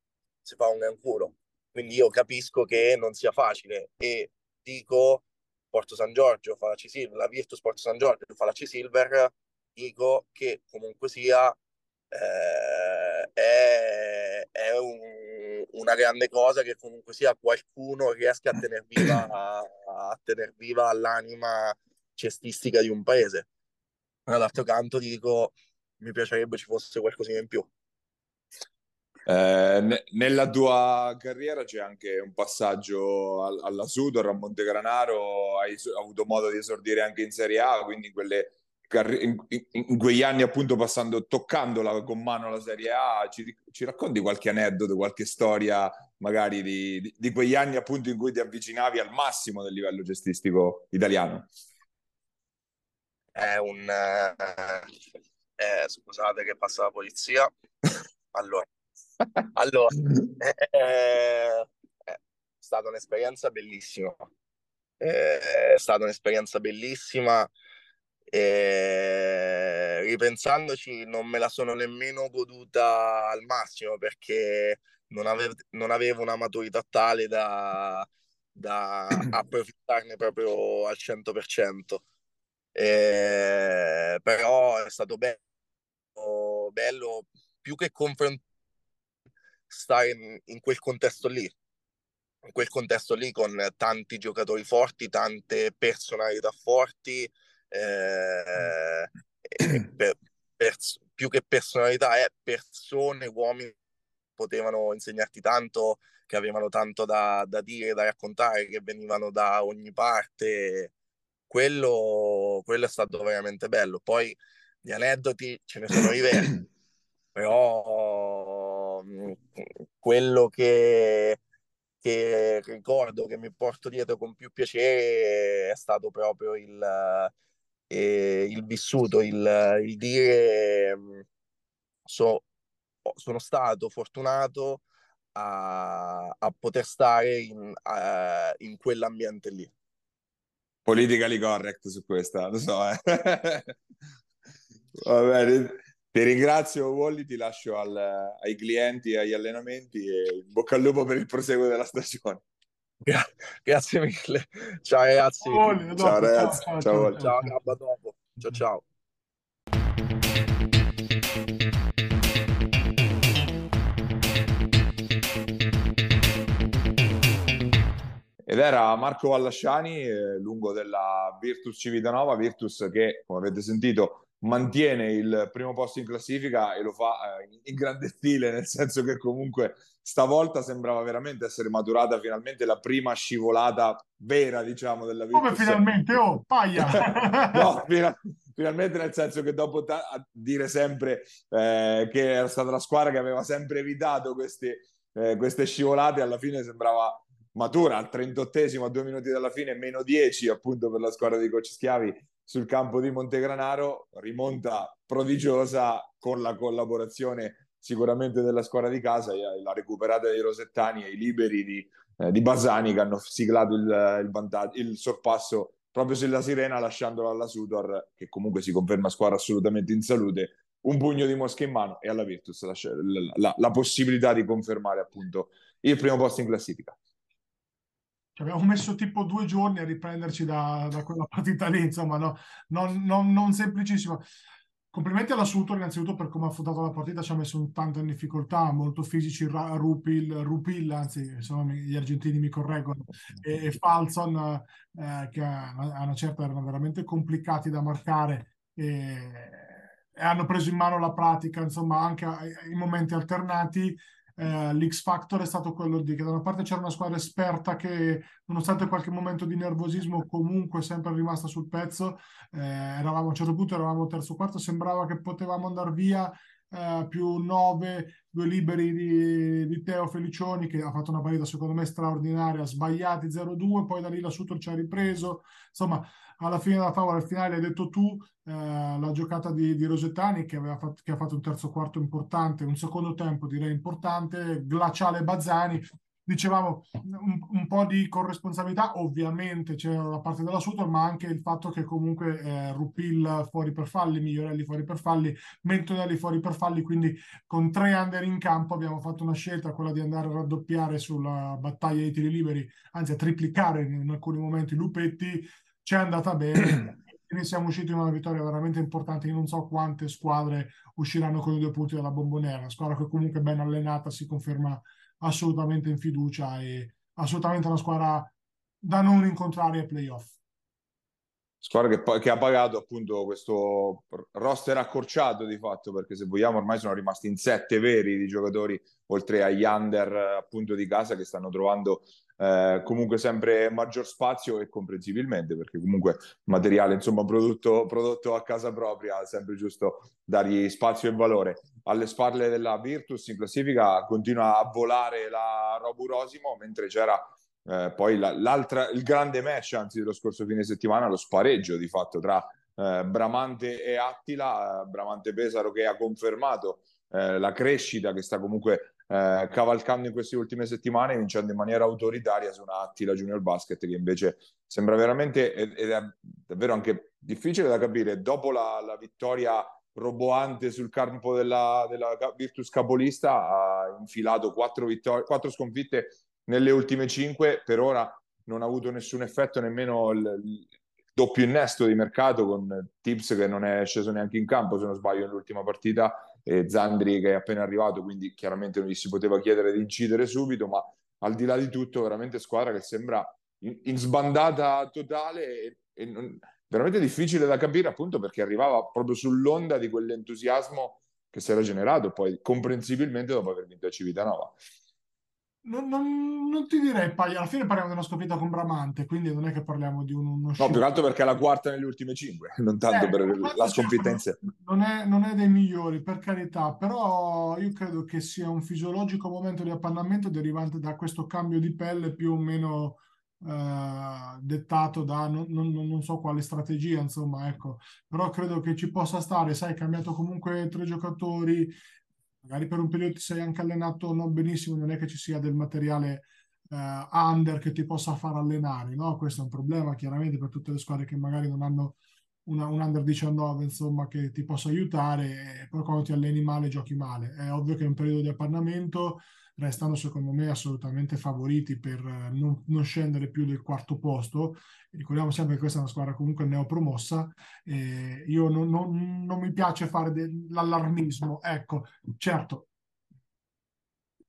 Si fa un gran culo. Quindi io capisco che non sia facile e dico Porto San Giorgio fa la C-Silver, la Virtus Porto San Giorgio fa la C-Silver, dico che comunque sia eh, è, è un, una grande cosa che comunque sia qualcuno riesca a tener viva, a, a tener viva l'anima cestistica di un paese. Ma d'altro canto dico, mi piacerebbe ci fosse qualcosina in più. Eh, ne- nella tua carriera c'è anche un passaggio al- alla Sudor, a Montegranaro, hai, hai avuto modo di esordire anche in Serie A, quindi in, quelle carri- in- in quegli anni appunto passando, toccandola con mano la Serie A, ci, ci racconti qualche aneddoto, qualche storia magari di, di- di quegli anni appunto in cui ti avvicinavi al massimo del livello cestistico italiano? È un... eh, eh, scusate che passa la polizia. (laughs) Allora, allora eh, è stata un'esperienza bellissima. Eh, È stata un'esperienza bellissima. E ripensandoci, non me la sono nemmeno goduta al massimo perché non avevo, non avevo una maturità tale da, da (coughs) approfittarne proprio al 100%. Eh, però è stato bello, bello più che confrontare stare in, in quel contesto lì, in quel contesto lì con tanti giocatori forti, tante personalità forti, eh, per- pers- più che personalità è persone, uomini che potevano insegnarti tanto, che avevano tanto da, da dire, da raccontare, che venivano da ogni parte. Quello, quello è stato veramente bello. Poi gli aneddoti ce ne sono diversi, (coughs) però mh, quello che, che ricordo, che mi porto dietro con più piacere è stato proprio il, eh, il vissuto, il, il dire so- sono stato fortunato a, a poter stare in, a- in quell'ambiente lì. Politically correct su questa, lo so. eh. Va bene, ti ringrazio Wally, ti lascio al- ai clienti e agli allenamenti e in bocca al lupo per il proseguo della stagione. Gra- Grazie mille. Ciao ragazzi. A dopo, Ciao, ragazzi. ciao, Ciao, Olli. Ciao, Gabba dopo. Ciao ciao. Ed era Marco Vallasciani, eh, lungo della Virtus Civitanova, Virtus che, come avete sentito, mantiene il primo posto in classifica e lo fa eh, in grande stile, nel senso che comunque stavolta sembrava veramente essere maturata finalmente la prima scivolata vera, diciamo, della Virtus. Come finalmente? Oh, paia! (laughs) no, fina- finalmente nel senso che dopo ta- a dire sempre eh, che era stata la squadra che aveva sempre evitato queste, eh, queste scivolate, alla fine sembrava matura al 38esimo a due minuti dalla fine, meno 10 appunto per la squadra di Coach Schiavi sul campo di Montegranaro, rimonta prodigiosa con la collaborazione sicuramente della squadra di casa, la recuperata dei Rosettani e i liberi di, eh, di Basani che hanno siglato il, il, il sorpasso proprio sulla Sirena lasciandola alla Sudor che comunque si conferma squadra assolutamente in salute un pugno di mosche in mano e alla Virtus la, la, la possibilità di confermare appunto il primo posto in classifica Ci abbiamo messo tipo due giorni a riprenderci da, da quella (laughs) partita lì, insomma, no, non, non, non semplicissimo. Complimenti alla innanzitutto per come ha affrontato la partita, ci ha messo tanto in difficoltà, molto fisici, Ra- Rupil, Rupil anzi insomma, gli argentini mi correggono, e, e Falson eh, che a una certa erano veramente complicati da marcare e, e hanno preso in mano la pratica, insomma anche in momenti alternati eh, l'X Factor è stato quello di che da una parte c'era una squadra esperta che nonostante qualche momento di nervosismo comunque è sempre rimasta sul pezzo. Eh, eravamo a un certo punto eravamo terzo quarto sembrava che potevamo andare via eh, più 9 due liberi di, di, Teo Felicioni che ha fatto una partita secondo me straordinaria sbagliati 0-2 poi da lì la Sutor ci ha ripreso insomma alla fine della tavola, al finale hai detto tu, eh, la giocata di, di Rosettani che, fatto, che ha fatto un terzo quarto importante, un secondo tempo direi importante, glaciale Bazzani. Dicevamo un, un po' di corresponsabilità, ovviamente c'era la parte della Sutor, ma anche il fatto che comunque eh, Rupil fuori per falli, Migliorelli fuori per falli, Mentonelli fuori per falli, quindi con tre under in campo abbiamo fatto una scelta, quella di andare a raddoppiare sulla battaglia dei tiri liberi, anzi a triplicare in alcuni momenti Lupetti, ci è andata bene. (clears throat) ne siamo usciti in una vittoria veramente importante. Io non so quante squadre usciranno con i due punti dalla bombonera. Una squadra che comunque ben allenata si conferma assolutamente in fiducia e assolutamente una squadra da non incontrare ai playoff. Squadra che, che, ha pagato appunto questo roster accorciato di fatto, perché se vogliamo ormai sono rimasti in sette veri di giocatori, oltre agli under appunto di casa che stanno trovando eh, comunque sempre maggior spazio e comprensibilmente, perché comunque materiale insomma prodotto, prodotto a casa propria, sempre giusto dargli spazio e valore. Alle spalle della Virtus in classifica continua a volare la Robu Rosimo, mentre c'era eh, poi la, l'altra, il grande match, anzi, dello scorso fine settimana, lo spareggio di fatto tra eh, Bramante e Attila, Bramante Pesaro che ha confermato eh, la crescita che sta comunque eh, cavalcando in queste ultime settimane, vincendo in maniera autoritaria su una Attila Junior Basket che invece sembra veramente, ed è davvero anche difficile da capire, dopo la, la vittoria roboante sul campo della, della Virtus Capolista ha infilato quattro, vittor- quattro sconfitte nelle ultime cinque. Per ora non ha avuto nessun effetto nemmeno il, il doppio innesto di mercato con Tips che non è sceso neanche in campo se non sbaglio nell'ultima partita e Zandri che è appena arrivato quindi chiaramente non gli si poteva chiedere di incidere subito ma al di là di tutto veramente squadra che sembra in, in sbandata totale e, e non, veramente difficile da capire appunto perché arrivava proprio sull'onda di quell'entusiasmo che si era generato poi comprensibilmente dopo aver vinto a Civitanova. Non, non, non, ti direi, alla fine parliamo di una sconfitta con Bramante, quindi non è che parliamo di un, uno No, più che altro perché è la quarta nelle ultime cinque, (laughs) non tanto eh, per la sconfitta in sé. Non è, non è, dei migliori, per carità, però io credo che sia un fisiologico momento di appannamento derivante da questo cambio di pelle più o meno eh, dettato da non, non, non, so quale strategia, insomma, ecco. Però credo che ci possa stare, sai, cambiato comunque tre giocatori, magari per un periodo ti sei anche allenato non benissimo, non è che ci sia del materiale eh, under che ti possa far allenare, no? Questo è un problema chiaramente per tutte le squadre che magari non hanno una, un under 19 insomma che ti possa aiutare, e poi quando ti alleni male giochi male. È ovvio che è un periodo di appannamento restano secondo me assolutamente favoriti per eh, non, non scendere più del quarto posto. Ricordiamo sempre che questa è una squadra comunque neopromossa. Eh, io non, non, non, mi piace fare l'allarmismo. Ecco, certo,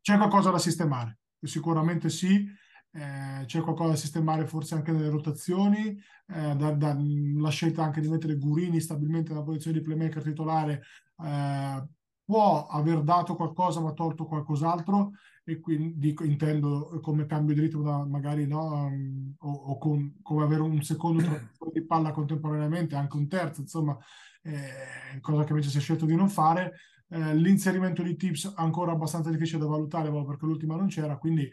c'è qualcosa da sistemare, sicuramente sì. Eh, c'è qualcosa da sistemare forse anche nelle rotazioni, eh, da, da, la scelta anche di mettere Gurini stabilmente nella posizione di playmaker titolare eh, può aver dato qualcosa ma tolto qualcos'altro e quindi intendo come cambio di ritmo magari no, um, o, o con, come avere un secondo (clears throat) di palla contemporaneamente, anche un terzo, insomma, eh, cosa che invece si è scelto di non fare. Eh, l'inserimento di tips ancora abbastanza difficile da valutare perché l'ultima non c'era, quindi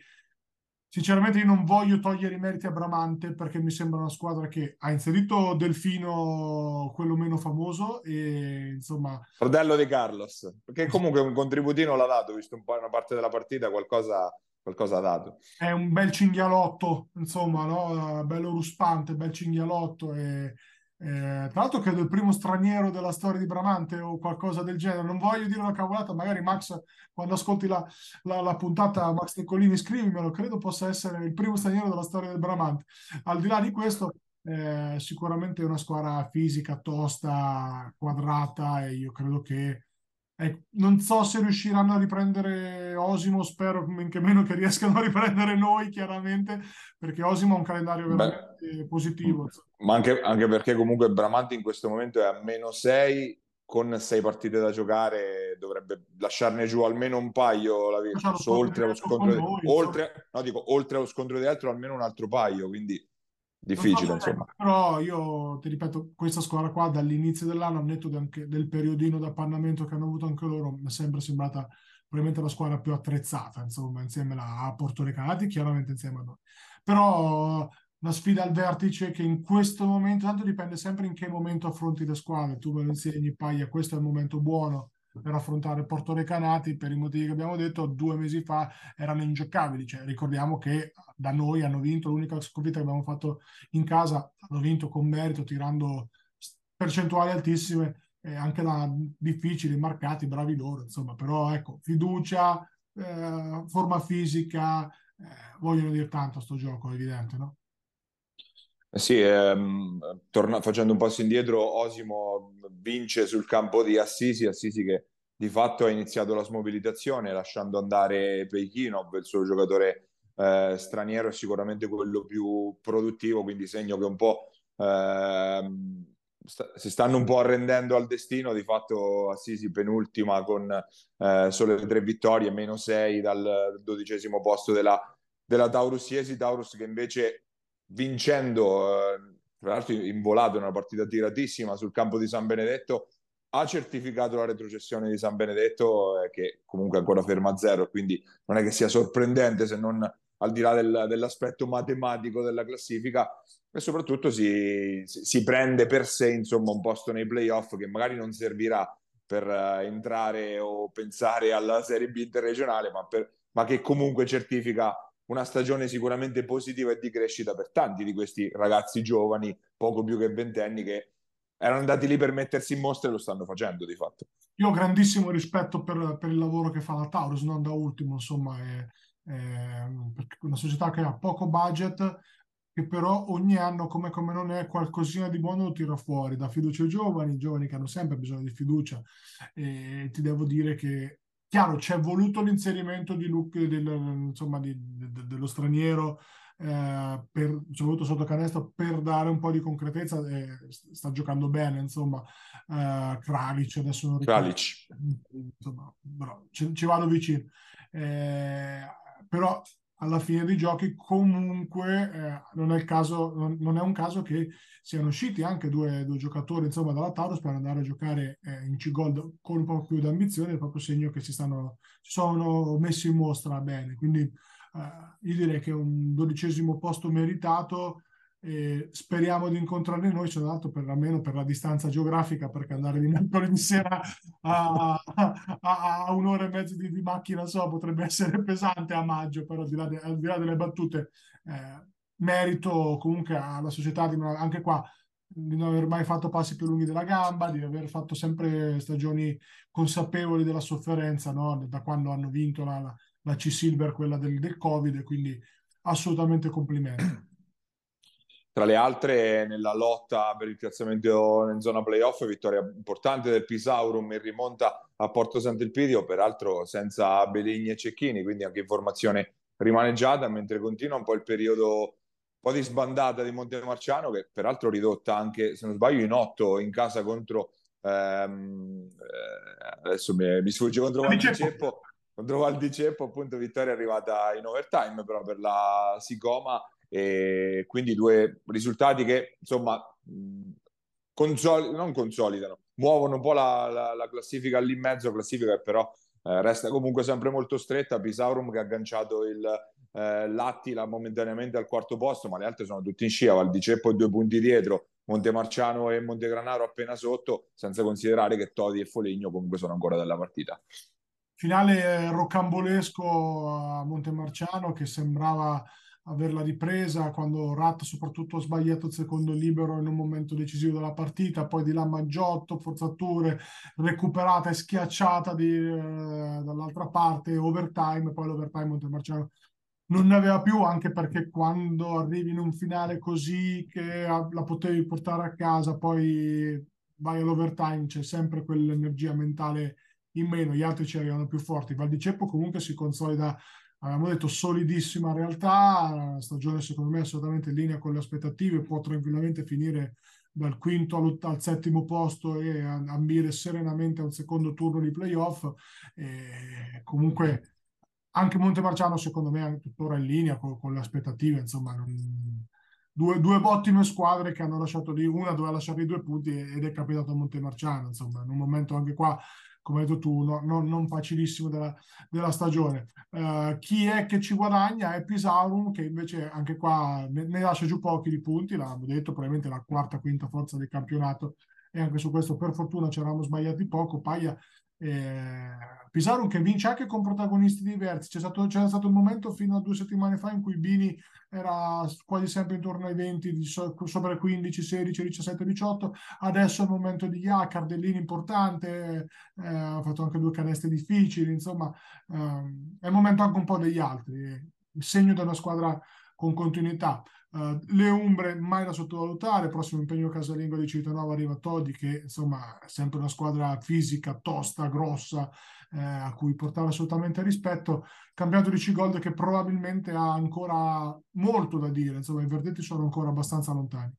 Sinceramente io non voglio togliere i meriti a Bramante perché mi sembra una squadra che ha inserito Delfino, quello meno famoso, e insomma... Fratello di Carlos, perché comunque un contributino l'ha dato, visto un po' una parte della partita, qualcosa, qualcosa ha dato. È un bel cinghialotto, insomma, no? bello ruspante, bel cinghialotto e eh, tra l'altro credo il primo straniero della storia di Bramante o qualcosa del genere. Non voglio dire una cavolata, magari Max, quando ascolti la, la, la puntata, Max Niccolini, scrivimelo. Credo possa essere il primo straniero della storia del Bramante. Al di là di questo, eh, sicuramente è una squadra fisica, tosta, quadrata e io credo che eh, non so se riusciranno a riprendere Osimo, spero che meno che riescano a riprendere noi, chiaramente, perché Osimo ha un calendario veramente positivo. Ma anche, anche, perché comunque Bramanti in questo momento è a meno 6, con 6 partite da giocare, dovrebbe lasciarne giù almeno un paio la Virtus, oltre allo scontro, noi, oltre, no, dico, oltre allo scontro di altro almeno un altro paio, quindi difficile insomma. Però io ti ripeto, questa squadra qua dall'inizio dell'anno, al netto anche del periodino d'appannamento che hanno avuto anche loro, mi è sempre sembrata probabilmente la squadra più attrezzata, insomma, insieme a Porto Recati, chiaramente insieme a noi. Però una sfida al vertice che in questo momento, tanto dipende sempre in che momento affronti le squadre, tu me lo insegni, Paglia, questo è il momento buono per affrontare Porto Recanati per i motivi che abbiamo detto due mesi fa erano ingiocabili. Cioè, ricordiamo che da noi hanno vinto l'unica sconfitta che abbiamo fatto in casa hanno vinto con merito tirando percentuali altissime eh, anche da difficili marcati bravi loro insomma. Però ecco fiducia eh, forma fisica eh, vogliono dire tanto a sto gioco è evidente no? Sì, ehm, torna, facendo un passo indietro, Osimo vince sul campo di Assisi, Assisi che di fatto ha iniziato la smobilitazione lasciando andare Peichinov, il suo giocatore eh, straniero è sicuramente quello più produttivo, quindi segno che un po' eh, sta, si stanno un po' arrendendo al destino, di fatto Assisi penultima con eh, sole tre vittorie, meno sei dal dodicesimo posto della, della Taurus Iesi, Taurus che invece vincendo, eh, tra l'altro involato in una partita tiratissima sul campo di San Benedetto, ha certificato la retrocessione di San Benedetto, eh, che comunque ancora ferma a zero, quindi non è che sia sorprendente se non al di là del, dell'aspetto matematico della classifica, e soprattutto si, si, prende per sé insomma, un posto nei playoff che magari non servirà per uh, entrare o pensare alla Serie B interregionale, ma, per, ma che comunque certifica una stagione sicuramente positiva e di crescita per tanti di questi ragazzi giovani, poco più che ventenni, che erano andati lì per mettersi in mostra e lo stanno facendo di fatto. Io ho grandissimo rispetto per, per il lavoro che fa la Taurus, non da ultimo, insomma, è, è una società che ha poco budget, che però ogni anno, come, come non è, qualcosina di buono lo tira fuori, da fiducia ai giovani, giovani che hanno sempre bisogno di fiducia. E ti devo dire che, chiaro, c'è voluto l'inserimento di Luke, del, insomma, di, de, dello straniero, eh, per, ci è voluto sotto canestro per dare un po' di concretezza eh, sta giocando bene insomma eh, Kralic adesso non ricordo Kralic. insomma però, ci, ci, vado vicino eh, però alla fine dei giochi comunque eh, non, è caso, non, è un caso che siano usciti anche due, due giocatori insomma, dalla Taurus per andare a giocare eh, in C-Gold con un po' più di ambizione, proprio segno che si, stanno, si sono messi in mostra bene. Quindi eh, io direi che un dodicesimo posto meritato e speriamo di incontrarli noi, tra l'altro per almeno per la distanza geografica, perché andare di mercoledì sera a, a, a, un'ora e mezza di, di, macchina so, potrebbe essere pesante a maggio, però al di là, de, al di là delle battute, eh, merito comunque alla società di non, anche qua di non aver mai fatto passi più lunghi della gamba, di aver fatto sempre stagioni consapevoli della sofferenza, no? da quando hanno vinto la, la la C-Silver, quella del, del Covid, quindi assolutamente complimenti. Tra le altre, nella lotta per il piazzamento in zona playoff, vittoria importante del Pisaurum in rimonta a Porto Sant'Elpidio, peraltro senza Beligni e Cecchini, quindi anche informazione rimaneggiata, mentre continua un po' il periodo un po' di sbandata di Montemarciano, che peraltro ridotta anche, se non sbaglio, in otto in casa contro... Ehm, eh, adesso mi, mi sfugge contro Ceppo. Contro Val di Ceppo, appunto vittoria arrivata in overtime però per la Sicoma e quindi due risultati che insomma consoli- non consolidano, muovono un po' la, la, la classifica lì in mezzo, classifica che però eh, resta comunque sempre molto stretta, Pisaurum che ha agganciato il eh, Lattila momentaneamente al quarto posto, ma le altre sono tutte in scia, Val di Ceppo due punti dietro, Montemarciano e Montegranaro appena sotto, senza considerare che Todi e Foligno comunque sono ancora della partita. Finale rocambolesco a Montemarciano che sembrava averla ripresa quando Rat soprattutto ha sbagliato il secondo libero in un momento decisivo della partita, poi di là Maggiotto, forzature, recuperata e schiacciata di, eh, dall'altra parte, overtime, poi l'overtime Montemarciano non ne aveva più anche perché quando arrivi in un finale così che la potevi portare a casa, poi vai all'overtime, c'è sempre quell'energia mentale in meno, gli altri ci arrivano più forti. Val di Ceppo comunque si consolida, abbiamo detto, solidissima realtà, stagione secondo me assolutamente in linea con le aspettative, può tranquillamente finire dal quinto al, al settimo posto e ambire serenamente a un secondo turno di playoff. E comunque anche Montemarciano secondo me è tuttora in linea con, con le aspettative, insomma non... Due, due, ottime squadre che hanno lasciato lì, una doveva lasciare i due punti ed è capitato a Montemarciano, insomma, in un momento anche qua come hai detto tu, no, no, non facilissimo della, della stagione. Uh, chi è che ci guadagna è Pisaurum, che invece anche qua ne, ne lascia giù pochi di punti, l'abbiamo detto, probabilmente la quarta, quinta forza del campionato, e anche su questo per fortuna ci eravamo sbagliati poco. Paia eh, Pisarum che vince anche con protagonisti diversi. C'è stato, c'era stato un momento fino a due settimane fa in cui Bini era quasi sempre intorno ai 20, di so, sopra i 15, 16, 17, 18. Adesso è il momento di Ia, Cardellini importante, eh, ha fatto anche due caneste difficili. Insomma, eh, è il momento anche un po' degli altri. Il segno di una squadra con continuità. Uh, le Umbre mai da sottovalutare, prossimo impegno casalingo di Cittadinova arriva Todi che insomma è sempre una squadra fisica, tosta, grossa, eh, a cui portare assolutamente rispetto. Campionato di C-Gold che probabilmente ha ancora molto da dire, insomma i verdetti sono ancora abbastanza lontani.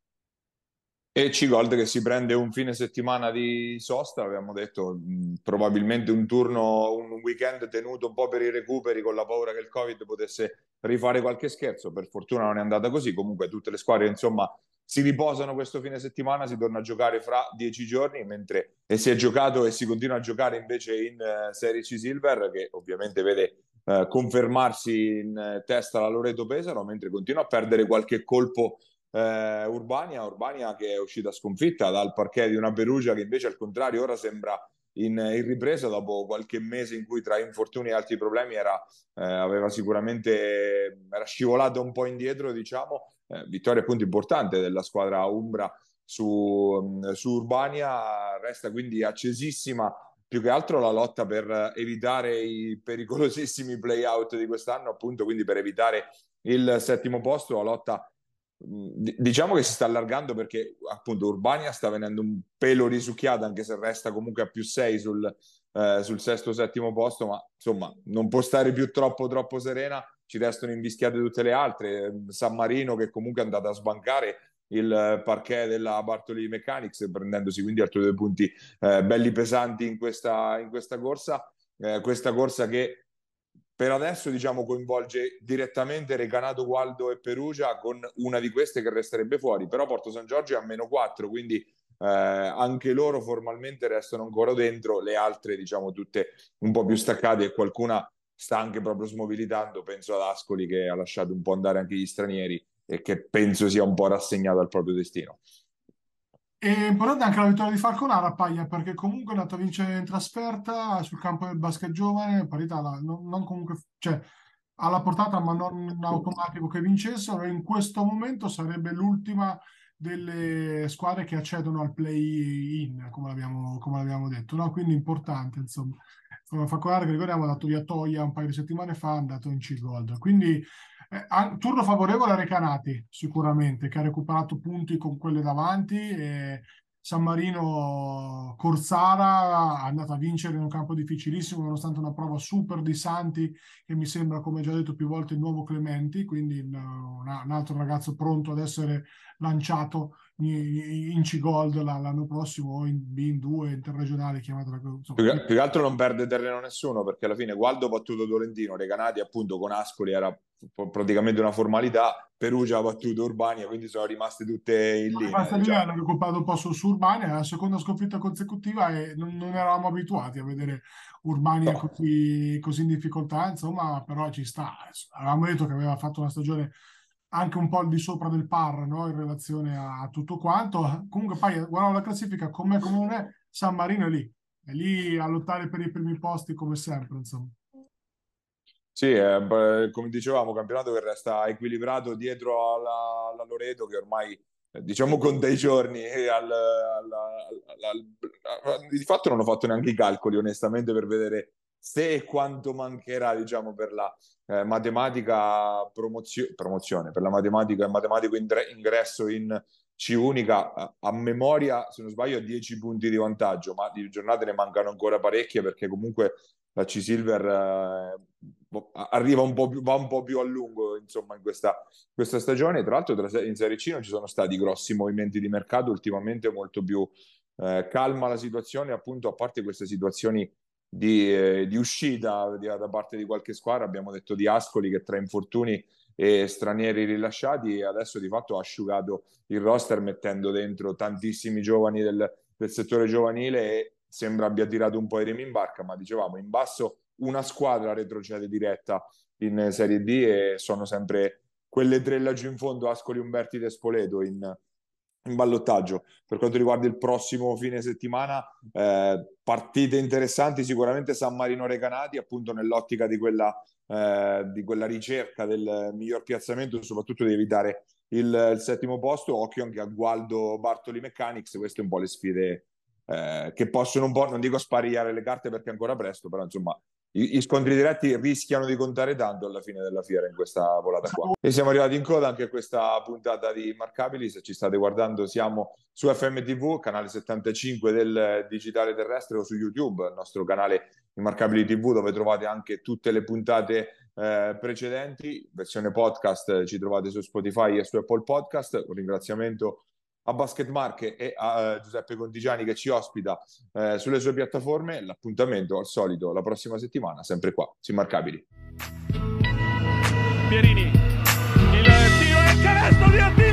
E C-Gold che si prende un fine settimana di sosta, abbiamo detto probabilmente un turno, un weekend tenuto un po' per i recuperi con la paura che il Covid potesse rifare qualche scherzo. Per fortuna non è andata così. Comunque tutte le squadre, insomma, si riposano questo fine settimana, si torna a giocare fra dieci giorni, mentre e si è giocato e si continua a giocare invece in uh, Serie C Silver, che ovviamente vede uh, confermarsi in uh, testa la Loreto Pesaro, mentre continua a perdere qualche colpo eh, Urbania, Urbania che è uscita sconfitta dal parquet di una Perugia che invece al contrario ora sembra in, in ripresa dopo qualche mese in cui tra infortuni e altri problemi era, eh, aveva sicuramente era scivolato un po' indietro diciamo. Eh, vittoria appunto importante della squadra Umbra su, su Urbania. Resta quindi accesissima più che altro la lotta per evitare i pericolosissimi play out di quest'anno appunto quindi per evitare il settimo posto la lotta diciamo che si sta allargando perché appunto Urbania sta venendo un pelo risucchiata anche se resta comunque a più 6 sul, eh, sul sesto settimo posto ma insomma non può stare più troppo troppo serena. Ci restano invischiate tutte le altre. San Marino che comunque è andata a sbancare il parquet della Bartoli Mechanics prendendosi quindi altri due punti eh, belli pesanti in questa, in questa corsa. Eh, questa corsa che per adesso diciamo coinvolge direttamente Recanato, Gualdo e Perugia con una di queste che resterebbe fuori, però Porto San Giorgio è a meno 4, quindi eh, anche loro formalmente restano ancora dentro, le altre diciamo tutte un po' più staccate e qualcuna sta anche proprio smobilitando, penso ad Ascoli che ha lasciato un po' andare anche gli stranieri e che penso sia un po' rassegnato al proprio destino. È importante anche la vittoria di Falconara, Paglia, perché comunque è andato a vincere in trasferta sul campo del basket giovane, parità, non, non comunque, cioè, alla portata, ma non automatico che vincessero. In questo momento sarebbe l'ultima delle squadre che accedono al play-in, come l'abbiamo, come l'abbiamo detto, no? Quindi importante, insomma. Falconara, che ricordiamo, è andato via Toia un paio di settimane fa, è andato in C-Gold. Quindi eh, turno favorevole a Recanati, sicuramente, che ha recuperato punti con quelle davanti. E San Marino Corsara è andata a vincere in un campo difficilissimo, nonostante una prova super di Santi, che mi sembra, come già detto più volte, il nuovo Clementi, quindi un, un altro ragazzo pronto ad essere lanciato in C-Gold l'anno prossimo o in B2 interregionale chiamata insomma. più, che, più che altro non perde terreno nessuno perché alla fine Gualdo ha battuto Tolentino Recanati appunto con Ascoli era praticamente una formalità Perugia ha battuto Urbania quindi sono rimaste tutte in linea diciamo. lì hanno recuperato un po' su, su Urbania la seconda sconfitta consecutiva e non, non eravamo abituati a vedere Urbania no. così, così in difficoltà insomma però ci sta avevamo detto che aveva fatto una stagione anche un po' al di sopra del par no? in relazione a tutto quanto. Comunque, poi guarda la classifica come è, San Marino è lì, è lì a lottare per i primi posti come sempre. Insomma. Sì, eh, come dicevamo, campionato che resta equilibrato dietro alla, alla Loreto che ormai diciamo conta i giorni al, al, al, di fatto non ho fatto neanche i calcoli onestamente per vedere se e quanto mancherà diciamo per la eh, matematica promozio- promozione, per la matematica matematico ingresso in C unica a, a memoria, se non sbaglio, 10 punti di vantaggio, ma di giornate ne mancano ancora parecchie perché comunque la C Silver eh, boh, arriva un po' più, va un po' più a lungo insomma in questa, questa stagione. Tra l'altro in Serie C non ci sono stati grossi movimenti di mercato, ultimamente molto più eh, calma la situazione, appunto a parte queste situazioni di, eh, di uscita di, da parte di qualche squadra. Abbiamo detto di Ascoli che tra infortuni e stranieri rilasciati adesso di fatto ha asciugato il roster mettendo dentro tantissimi giovani del, del settore giovanile e sembra abbia tirato un po' i remi in barca, ma dicevamo in basso una squadra retrocede diretta in Serie D e sono sempre quelle tre laggiù in fondo, Ascoli, Umberti e Spoleto in, in ballottaggio. Per quanto riguarda il prossimo fine settimana, eh, partite interessanti sicuramente San Marino Recanati, appunto nell'ottica di quella, eh, di quella ricerca del miglior piazzamento, soprattutto di evitare il, il, settimo posto. Occhio anche a Gualdo Bartoli Mechanics, queste un po' le sfide eh, che possono un po', non dico sparigliare le carte perché è ancora presto, però insomma gli scontri diretti rischiano di contare tanto alla fine della fiera in questa volata qua. (laughs) E siamo arrivati in coda anche a questa puntata di Marcabili. Se ci state guardando, siamo su FMTV, canale 75 del digitale terrestre o su YouTube, il nostro canale Immarcabili TV, dove trovate anche tutte le puntate eh, precedenti. Versione podcast ci trovate su Spotify e su Apple Podcast. Un ringraziamento a Basket Marche e a uh, Giuseppe Contigiani che ci ospita uh, sulle sue piattaforme. L'appuntamento al solito la prossima settimana, sempre qua, su Immarcabili. Pierini, il tiro il canestro di Attila!